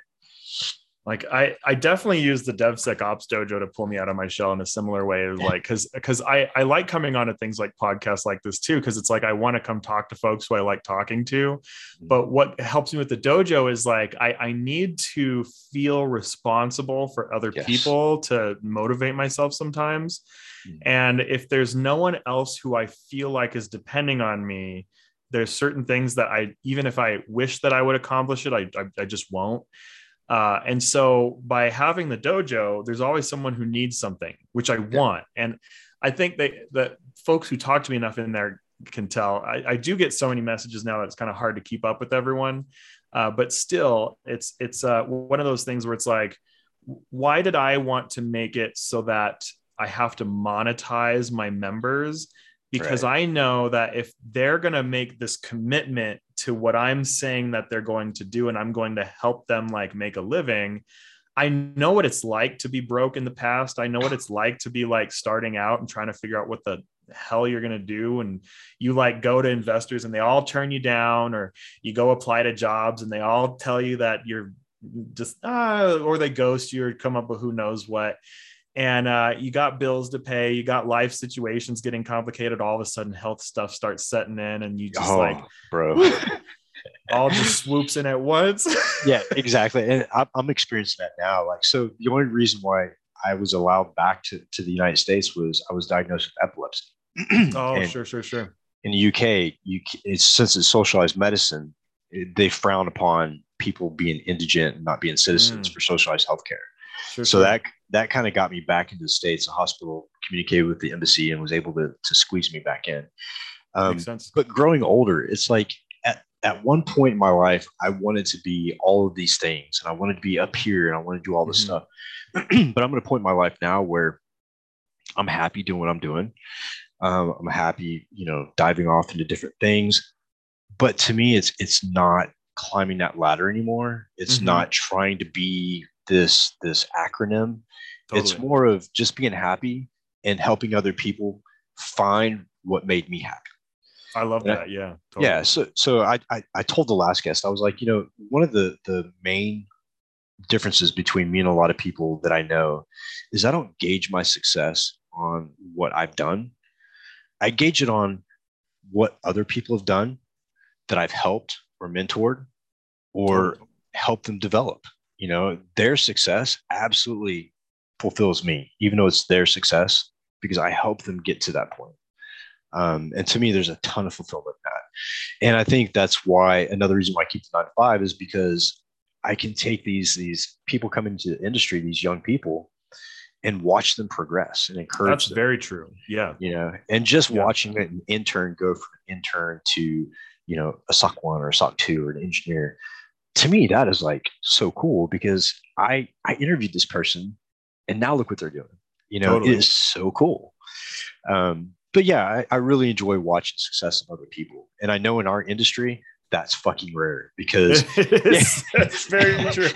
Speaker 2: Like I, I definitely use the DevSecOps dojo to pull me out of my shell in a similar way. Like, cause, cause I, I like coming on to things like podcasts like this too. Cause it's like, I want to come talk to folks who I like talking to. Mm-hmm. But what helps me with the dojo is like, I, I need to feel responsible for other yes. people to motivate myself sometimes. Mm-hmm. And if there's no one else who I feel like is depending on me, there's certain things that I, even if I wish that I would accomplish it, I, I, I just won't. Uh, and so by having the dojo, there's always someone who needs something, which I want. And I think that that folks who talk to me enough in there can tell. I, I do get so many messages now that it's kind of hard to keep up with everyone. Uh, but still, it's it's uh, one of those things where it's like, why did I want to make it so that I have to monetize my members? Because right. I know that if they're going to make this commitment to what I'm saying that they're going to do and I'm going to help them like make a living. I know what it's like to be broke in the past. I know what it's like to be like starting out and trying to figure out what the hell you're going to do and you like go to investors and they all turn you down or you go apply to jobs and they all tell you that you're just ah, or they ghost you or come up with who knows what and uh, you got bills to pay you got life situations getting complicated all of a sudden health stuff starts setting in and you just oh, like
Speaker 1: bro.
Speaker 2: all just swoops in at once.
Speaker 1: Yeah exactly. And I'm experiencing that now. Like so the only reason why i was allowed back to, to the united states was i was diagnosed with epilepsy.
Speaker 2: Oh and sure sure sure.
Speaker 1: in the uk you it's since it's socialized medicine they frown upon people being indigent and not being citizens mm. for socialized healthcare Sure, so sure. that that kind of got me back into the states. The hospital communicated with the embassy and was able to to squeeze me back in. Um, Makes sense. But growing older, it's like at, at one point in my life, I wanted to be all of these things, and I wanted to be up here, and I wanted to do all this mm-hmm. stuff. but I'm at a point in my life now where I'm happy doing what I'm doing. Um, I'm happy, you know, diving off into different things. But to me, it's it's not climbing that ladder anymore. It's mm-hmm. not trying to be this this acronym. Totally. It's more of just being happy and helping other people find what made me happy.
Speaker 2: I love and that. I, yeah.
Speaker 1: Totally. Yeah. So so I, I I told the last guest I was like, you know, one of the the main differences between me and a lot of people that I know is I don't gauge my success on what I've done. I gauge it on what other people have done that I've helped or mentored or helped them develop you know their success absolutely fulfills me even though it's their success because i help them get to that point um, and to me there's a ton of fulfillment in that and i think that's why another reason why i keep the nine to five is because i can take these these people coming into the industry these young people and watch them progress and encourage
Speaker 2: that's
Speaker 1: them.
Speaker 2: very true yeah
Speaker 1: you know and just yeah. watching an intern go from an intern to you know a soc one or a soc two or an engineer to me that is like so cool because i i interviewed this person and now look what they're doing you know totally. it is so cool. Um, but yeah I, I really enjoy watching success of other people. And i know in our industry that's fucking rare because
Speaker 2: it's very true.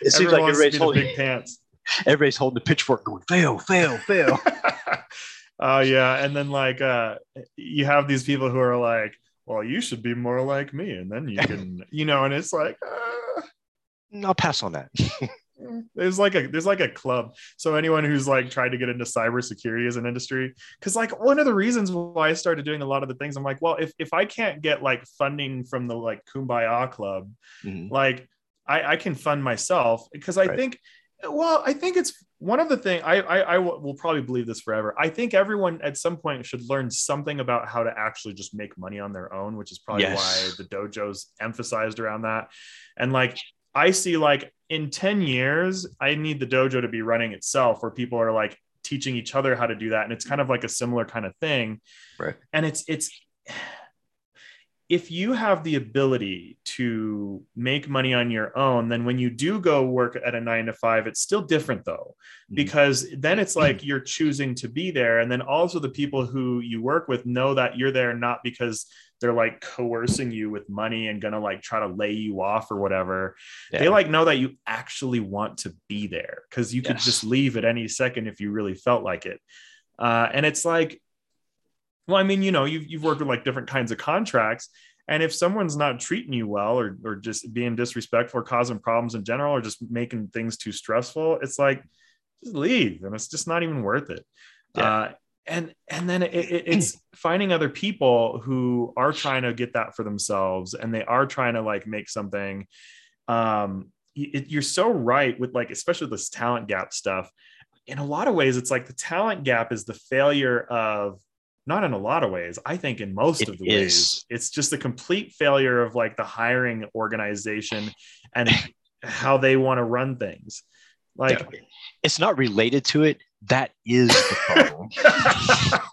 Speaker 2: It seems like everybody's holding big pants.
Speaker 1: everybody's holding the pitchfork going fail fail fail.
Speaker 2: Oh uh, yeah. And then like uh you have these people who are like well, you should be more like me. And then you can, you know, and it's like, uh,
Speaker 1: I'll pass on that.
Speaker 2: there's like a there's like a club so anyone who's like tried to get into cybersecurity as an industry because like one of the reasons why i started doing a lot of the things i'm like well if, if i can't get like funding from the like kumbaya club mm-hmm. like I, I can fund myself because i right. think well i think it's one of the things I, I, I will probably believe this forever. I think everyone at some point should learn something about how to actually just make money on their own which is probably yes. why the dojos emphasized around that. And like i see like in 10 years i need the dojo to be running itself where people are like teaching each other how to do that. And it's kind of like a similar kind of thing.
Speaker 1: Right.
Speaker 2: And it's it's if you have the ability to make money on your own, then when you do go work at a nine to five, it's still different though, mm-hmm. because then it's like you're choosing to be there. And then also the people who you work with know that you're there not because they're like coercing you with money and gonna like try to lay you off or whatever. Yeah. They like know that you actually want to be there because you yes. could just leave at any second if you really felt like it. Uh, and it's like well, I mean, you know, you've, you've worked with like different kinds of contracts. And if someone's not treating you well or, or just being disrespectful or causing problems in general or just making things too stressful, it's like, just leave. And it's just not even worth it. Yeah. Uh, and and then it, it, it's finding other people who are trying to get that for themselves and they are trying to like make something um it, you're so right with like especially this talent gap stuff in a lot of ways it's like the talent gap is the failure of not in a lot of ways i think in most it of the is. ways it's just a complete failure of like the hiring organization and how they want to run things. Like
Speaker 1: it's not related to it. That is the problem.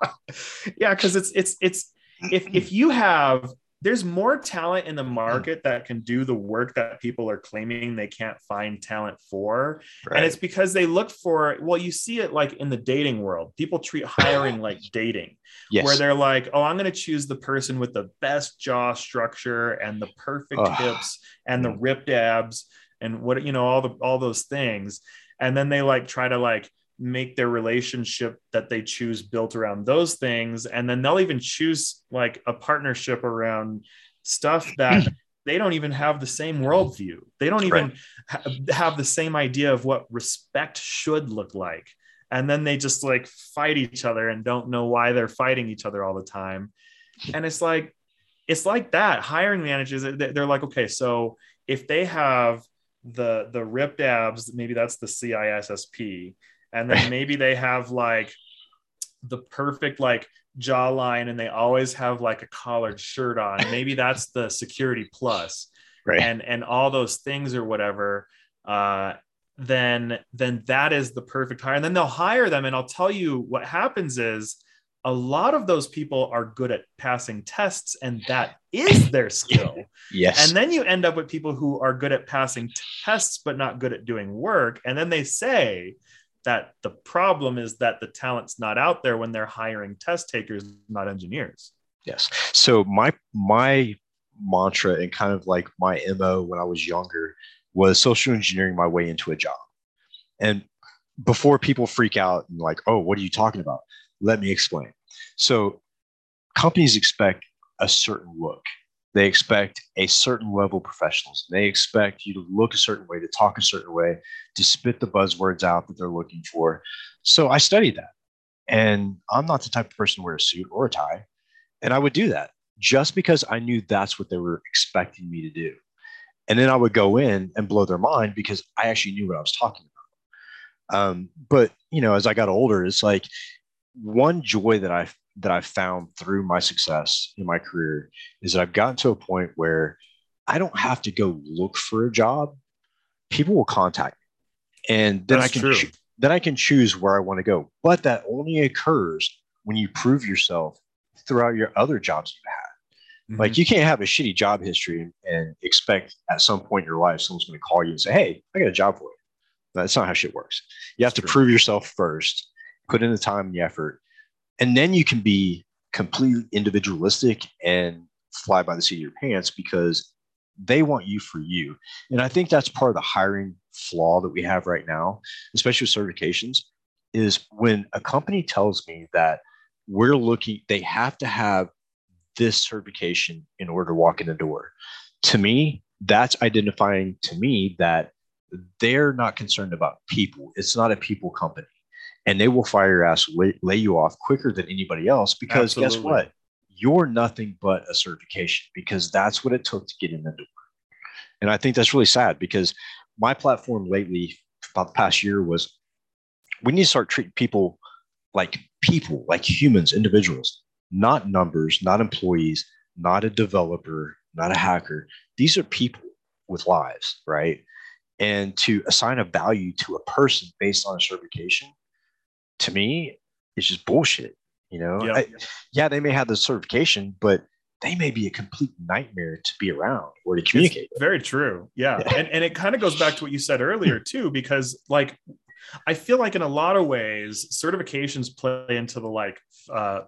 Speaker 2: Yeah because it's it's it's if if you have there's more talent in the hmm. market that can do the work that people are claiming they can't find talent for. Right. And it's because they look for, well, you see it like in the dating world. People treat hiring like dating, yes. where they're like, oh, I'm going to choose the person with the best jaw structure and the perfect hips and the hmm. ripped abs and what, you know, all the, all those things. And then they like try to like, make their relationship that they choose built around those things. And then they'll even choose like a partnership around stuff that they don't even have the same worldview. They don't even right. ha- have the same idea of what respect should look like. And then they just like fight each other and don't know why they're fighting each other all the time. And it's like it's like that. Hiring managers they're like okay so if they have the the ripped abs maybe that's the cissp and then maybe they have like the perfect like jawline and they always have like a collared shirt on. Maybe that's the security plus. Right. And and all those things or whatever uh then then that is the perfect hire. And then they'll hire them. And i'll tell you what happens is a lot of those people are good at passing tests and that is their skill.
Speaker 1: Yes.
Speaker 2: And then you end up with people who are good at passing tests but not good at doing work. And then they say that the problem is that the talent's not out there when they're hiring test takers not engineers.
Speaker 1: Yes. So my my mantra and kind of like my mo when i was younger was social engineering my way into a job. And before people freak out and like oh what are you talking about? Let me explain. So companies expect a certain look they expect a certain level of professionals. They expect you to look a certain way, to talk a certain way, to spit the buzzwords out that they're looking for. So I studied that. And I'm not the type of person to wear a suit or a tie. And I would do that just because I knew that's what they were expecting me to do. And then I would go in and blow their mind because I actually knew what I was talking about. Um, but, you know, as I got older, it's like one joy that I that I've found through my success in my career is that I've gotten to a point where I don't have to go look for a job. People will contact me, and then That's I can cho- then I can choose where I want to go. But that only occurs when you prove yourself throughout your other jobs you've had. Mm-hmm. Like you can't have a shitty job history and expect at some point in your life someone's going to call you and say, "Hey, I got a job for you." That's not how shit works. You have That's to true. prove yourself first, put in the time and the effort, and then you can be completely individualistic and fly by the seat of your pants because they want you for you. And I think that's part of the hiring flaw that we have right now, especially with certifications, is when a company tells me that we're looking, they have to have this certification in order to walk in the door. To me, that's identifying to me that they're not concerned about people. It's not a people company and they will fire your ass, lay, lay you off quicker than anybody else because Absolutely. guess what? You're nothing but a certification because that's what it took to get in the door. And I think that's really sad because my platform lately, about the past year, was we need to start treating people like people, like humans, individuals, not numbers, not employees, not a developer, not a hacker. These are people with lives, right? And to assign a value to a person based on a certification to me, it's just bullshit. You know, yep. I, yeah, they may have the certification, but they may be a complete nightmare to be around or to communicate.
Speaker 2: very true. Yeah. yeah. And, and it kind of goes back to what you said earlier, too, because like I feel like in a lot of ways, certifications play into the like, uh,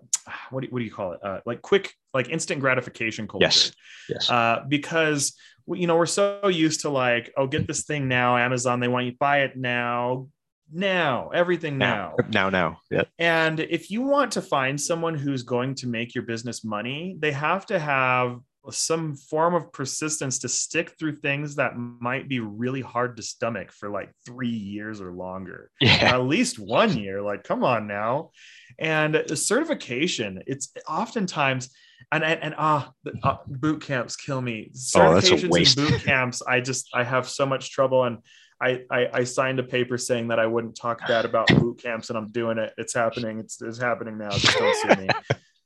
Speaker 2: what do, what do you call it? Uh, like quick, like instant gratification culture.
Speaker 1: Yes. Yes.
Speaker 2: Uh, because you know we're so used to like, oh, get this thing now, Amazon. They want you to buy it now now, everything now.
Speaker 1: Now, now. Yeah.
Speaker 2: And if you want to find someone who's going to make your business money, they have to have some form of persistence to stick through things that might be really hard to stomach for like three years or longer.
Speaker 1: Yeah.
Speaker 2: At least one year. Like, come on now. And certification, it's oftentimes and and, ah, uh, boot camps kill me. Certifications
Speaker 1: oh, and
Speaker 2: boot camps, I just I have so much trouble and I, I, I signed a paper saying that I wouldn't talk bad about boot camps, and I'm doing it. It's happening. It's, it's happening now. Just don't sue me.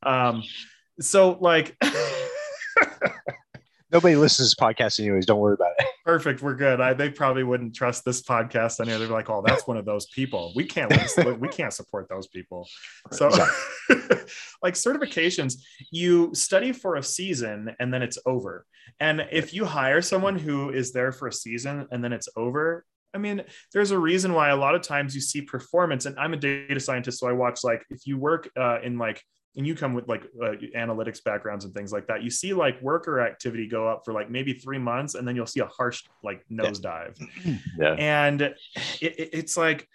Speaker 2: Um, so like
Speaker 1: nobody listens to podcasts anyways. Don't worry about it.
Speaker 2: Perfect. We're good. I, they probably wouldn't trust this podcast anyway. They're like, oh, that's one of those people. We can't we can't support those people. So like certifications, you study for a season and then it's over. And if you hire someone who is there for a season and then it's over, I mean, there's a reason why a lot of times you see performance. And I'm a data scientist, so I watch like if you work uh, in like and you come with like uh, analytics backgrounds and things like that you see like worker activity go up for like maybe three months and then you'll see a harsh like nosedive
Speaker 1: yeah.
Speaker 2: and it, it, it's like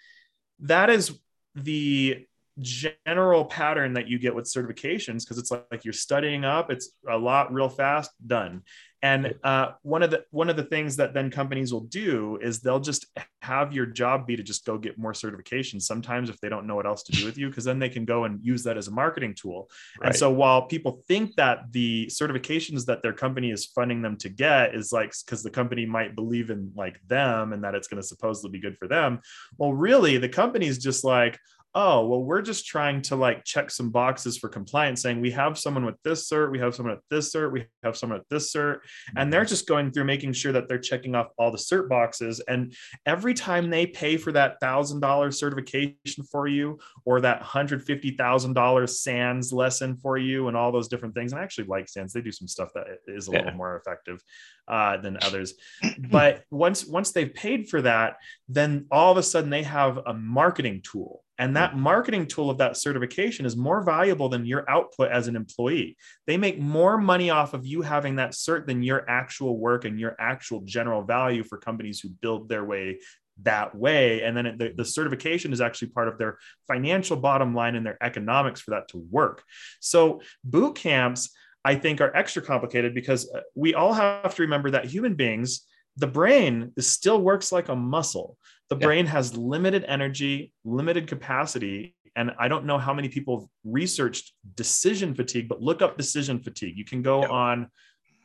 Speaker 2: that is the general pattern that you get with certifications because it's like, like, you're studying up it's a lot real fast done and uh, one of the one of the things that then companies will do is they'll just have your job be to just go get more certifications. Sometimes if they don't know what else to do with you, because then they can go and use that as a marketing tool. Right. And so while people think that the certifications that their company is funding them to get is like because the company might believe in like them and that it's going to supposedly be good for them, well, really the company is just like, oh well we're just trying to like check some boxes for compliance saying we have someone with this cert we have someone at this cert we have someone at this cert and they're mm-hmm. just going through making sure that they're checking off all the cert boxes and every time they pay for that thousand dollar certification for you or that hundred fifty thousand dollars SANS lesson for you and all those different things and I actually like SANS they do some stuff that is a yeah. little more effective uh, than others but once once they've paid for that then all of a sudden they have a marketing tool and that marketing tool of that certification is more valuable than your output as an employee. They make more money off of you having that cert than your actual work and your actual general value for companies who build their way that way. And then the, the certification is actually part of their financial bottom line and their economics for that to work. So boot camps, I think, are extra complicated because uh, we all have to remember that human beings, the brain is still works like a muscle the yeah. brain has limited energy, limited capacity. And I don't know how many people have researched decision fatigue, but look up decision fatigue. You can go yeah. on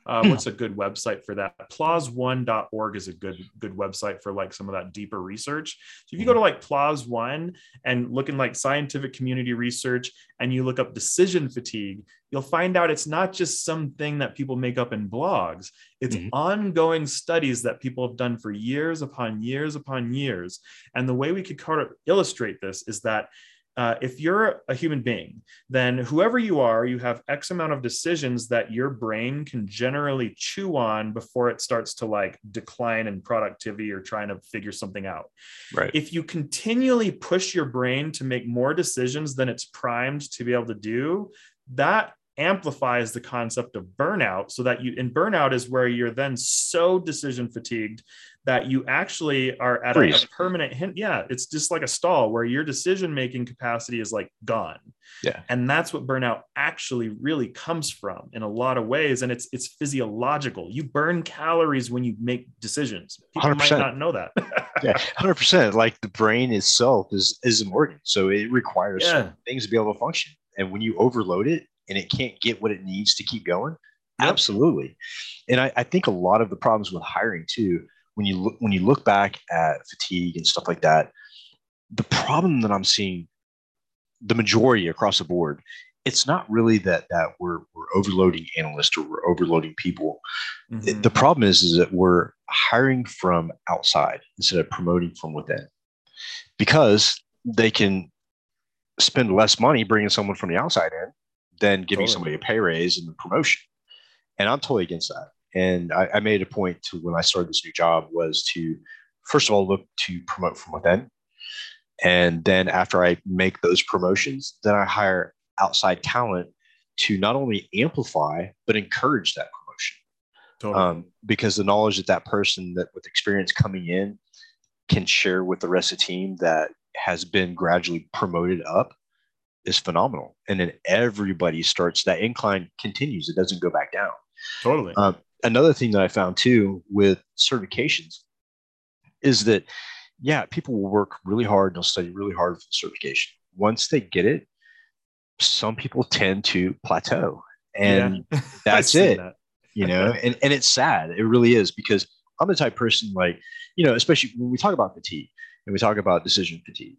Speaker 2: uh, what's a good website for that? PLOS1.org is a good good website for like some of that deeper research. So if you go to like PLOS One and look in like scientific community research and you look up decision fatigue, you'll find out it's not just something that people make up in blogs. It's mm-hmm. ongoing studies that people have done for years upon years upon years. And the way we could kind of illustrate this is that uh, if you're a human being, then whoever you are, you have X amount of decisions that your brain can generally chew on before it starts to like decline in productivity or trying to figure something out.
Speaker 1: Right.
Speaker 2: If you continually push your brain to make more decisions than it's primed to be able to do, that amplifies the concept of burnout so that you in burnout is where you're then so decision fatigued that you actually are at a, a, permanent hint yeah it's just like a stall where your decision making capacity is like gone.
Speaker 1: Yeah.
Speaker 2: And that's what burnout actually really comes from in a lot of ways and it's it's physiological. You burn calories when you make decisions. People 100%. might not know that.
Speaker 1: Yeah 100% like the brain itself is is an organ so it requires yeah. things to be able to function. And when you overload it and it can't get what it needs to keep going yep. absolutely and I, I, think a lot of the problems with hiring too when you look when you look back at fatigue and stuff like that the problem that i'm seeing the majority across the board it's not really that that we're, we're overloading analysts or we're overloading people mm-hmm. the problem is is that we're hiring from outside instead of promoting from within because they can spend less money bringing someone from the outside in than giving totally. somebody a pay raise and a promotion. And I'm totally against that. And I, I made a point to when I started this new job was to first of all look to promote from within. And then after I make those promotions, then I hire outside talent to not only amplify but encourage that promotion. Totally. Um, because the knowledge that that person that with experience coming in can share with the rest of the team that has been gradually promoted up is phenomenal. And then everybody starts that incline continues. It doesn't go back down.
Speaker 2: Totally.
Speaker 1: Um, another thing that I found too with certifications is that, yeah, people will work really hard and they'll study really hard for the certification. Once they get it, some people tend to plateau and yeah. that's it. That. you know, and, and it's sad. It really is because I'm the type person like, you know, especially when we talk about fatigue and we talk about decision fatigue.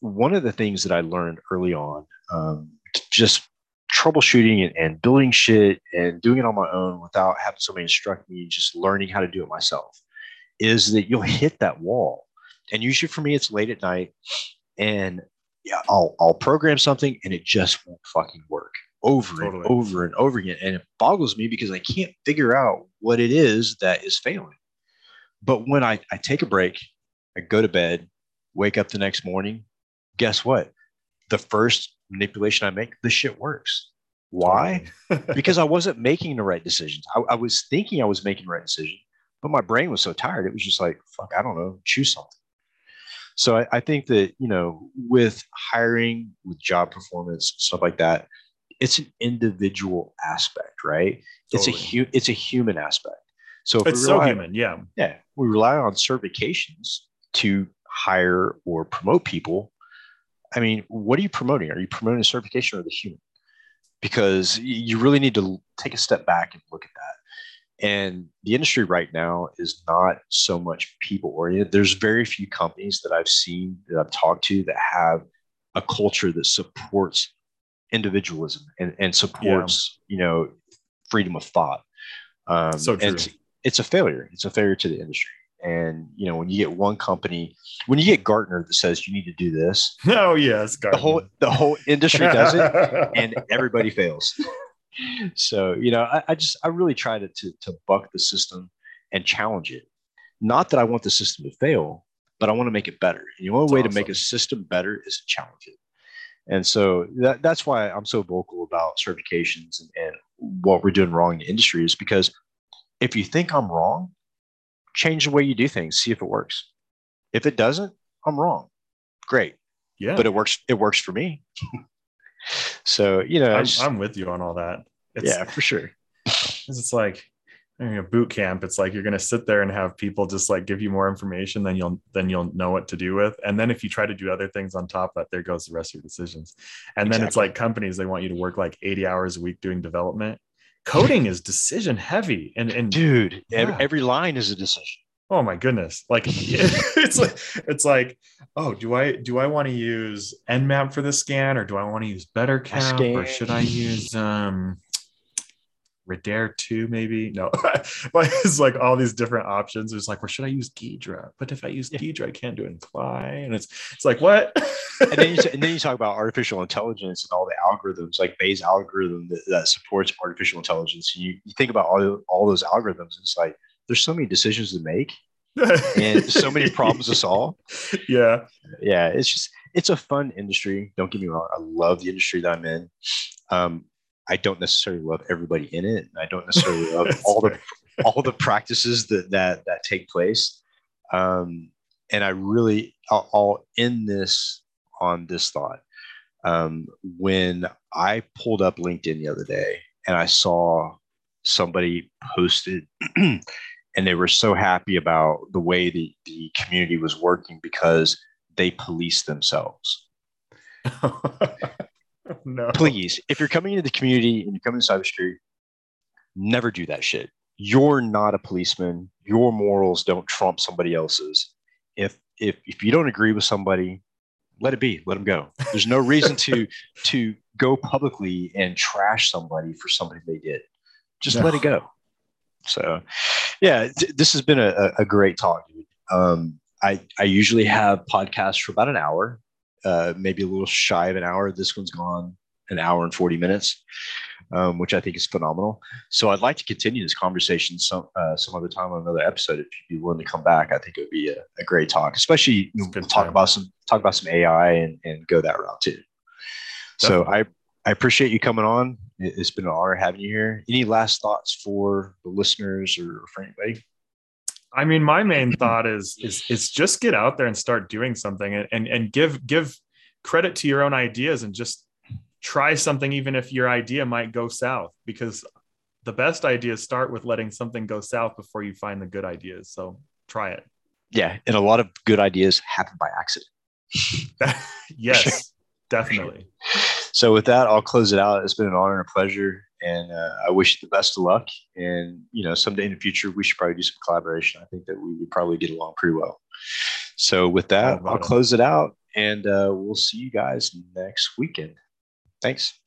Speaker 1: One of the things that I learned early on, um, just troubleshooting and, and building shit and doing it on my own without having somebody instruct me, just learning how to do it myself, is that you'll hit that wall. And usually for me, it's late at night, and yeah, I'll I'll program something and it just won't fucking work over totally. and over and over again. And it boggles me because I can't figure out what it is that is failing. But when I, I take a break, I go to bed, wake up the next morning, guess what? The first manipulation I make, the shit works. Why? because I wasn't making the right decisions. I, I, was thinking I was making the right decision, but my brain was so tired. It was just like, fuck, I don't know, choose something. So I, I think that, you know, with hiring, with job performance, stuff like that, it's an individual aspect, right? Totally. It's a hu- it's a human aspect. So
Speaker 2: it's so human, yeah.
Speaker 1: Yeah. We rely on certifications to hire or promote people I mean, what are you promoting? Are you promoting the certification or the human? Because you really need to take a step back and look at that. And the industry right now is not so much people oriented. There's very few companies that I've seen that I've talked to that have a culture that supports individualism and, and supports, yeah. you know, freedom of thought. Um, so true. It's, it's a failure. It's a failure to the industry. And you know, when you get one company, when you get Gartner that says you need to do this,
Speaker 2: oh yes,
Speaker 1: Gartner. the whole the whole industry does it, and everybody fails. so you know, I, I, just I really try to, to to buck the system and challenge it. Not that I want the system to fail, but I want to make it better. And the only that's way awesome. to make a system better is to challenge it. And so that, that's why I'm so vocal about certifications and, and what we're doing wrong in the industry is because if you think I'm wrong, change the way you do things, see if it works. If it doesn't, I'm wrong. Great. Yeah. But it works. It works for me. so, you know,
Speaker 2: I'm, I'm, with you on all that.
Speaker 1: It's, yeah, for sure.
Speaker 2: It's like you know, boot camp. It's like you're going to sit there and have people just like give you more information than you'll then you'll know what to do with. And then if you try to do other things on top of that, there goes the rest of your decisions. And exactly. then it's like companies they want you to work like 80 hours a week doing development coding is decision heavy and and
Speaker 1: dude yeah. every, every line is a decision.
Speaker 2: Oh my goodness. Like it's like it's like oh do i do i want to use nmap for the scan or do i want to use bettercap or should i use um Radare2, maybe. No, but it's like all these different options. It's like, well, should I use Ghidra? But if I use Ghidra, I can't do Cly. And it's it's like, what?
Speaker 1: and, then you, and then you talk about artificial intelligence and all the algorithms, like Bayes algorithm that, that supports artificial intelligence. You, you think about all, all those algorithms, it's like there's so many decisions to make and so many problems to solve.
Speaker 2: Yeah.
Speaker 1: Yeah. It's just, it's a fun industry. Don't get me wrong. I love the industry that I'm in. Um, I don't necessarily love everybody in it. I don't necessarily love all the all the practices that that that take place. Um, and I really I'll, I'll end this on this thought. Um, when I pulled up LinkedIn the other day and I saw somebody posted and they were so happy about the way the, the community was working because they police themselves. no. Please, if you're coming into the community and you're coming to cybersecurity, never do that shit. You're not a policeman. Your morals don't trump somebody else's. If if if you don't agree with somebody, let it be. Let them go. There's no reason to to go publicly and trash somebody for something they did. Just no. let it go. So, yeah, th- this has been a, a great talk, dude. Um, I I usually have podcasts for about an hour uh, maybe a little shy of an hour. This one's gone an hour and 40 minutes, um, which I think is phenomenal. So I'd like to continue this conversation some uh, some other time on another episode. If you'd be willing to come back, I think it would be a, a great talk, especially know, talk about some talk about some AI and, and go that route too. Definitely. So I I appreciate you coming on. It's been an honor having you here. Any last thoughts for the listeners or for anybody?
Speaker 2: I mean, my main thought is is is just get out there and start doing something and and, and give give credit to your own ideas and just try something even if your idea might go south because the best ideas start with letting something go south before you find the good ideas. So try it.
Speaker 1: Yeah, and a lot of good ideas happen by accident.
Speaker 2: yes, definitely.
Speaker 1: So with that, I'll close it out. It's been an honor and a pleasure, and uh, I wish you the best of luck. And you know, someday in the future, we should probably do some collaboration. I think that we would probably get along pretty well. So with that, I'll close it out, and uh, we'll see you guys next weekend. Thanks.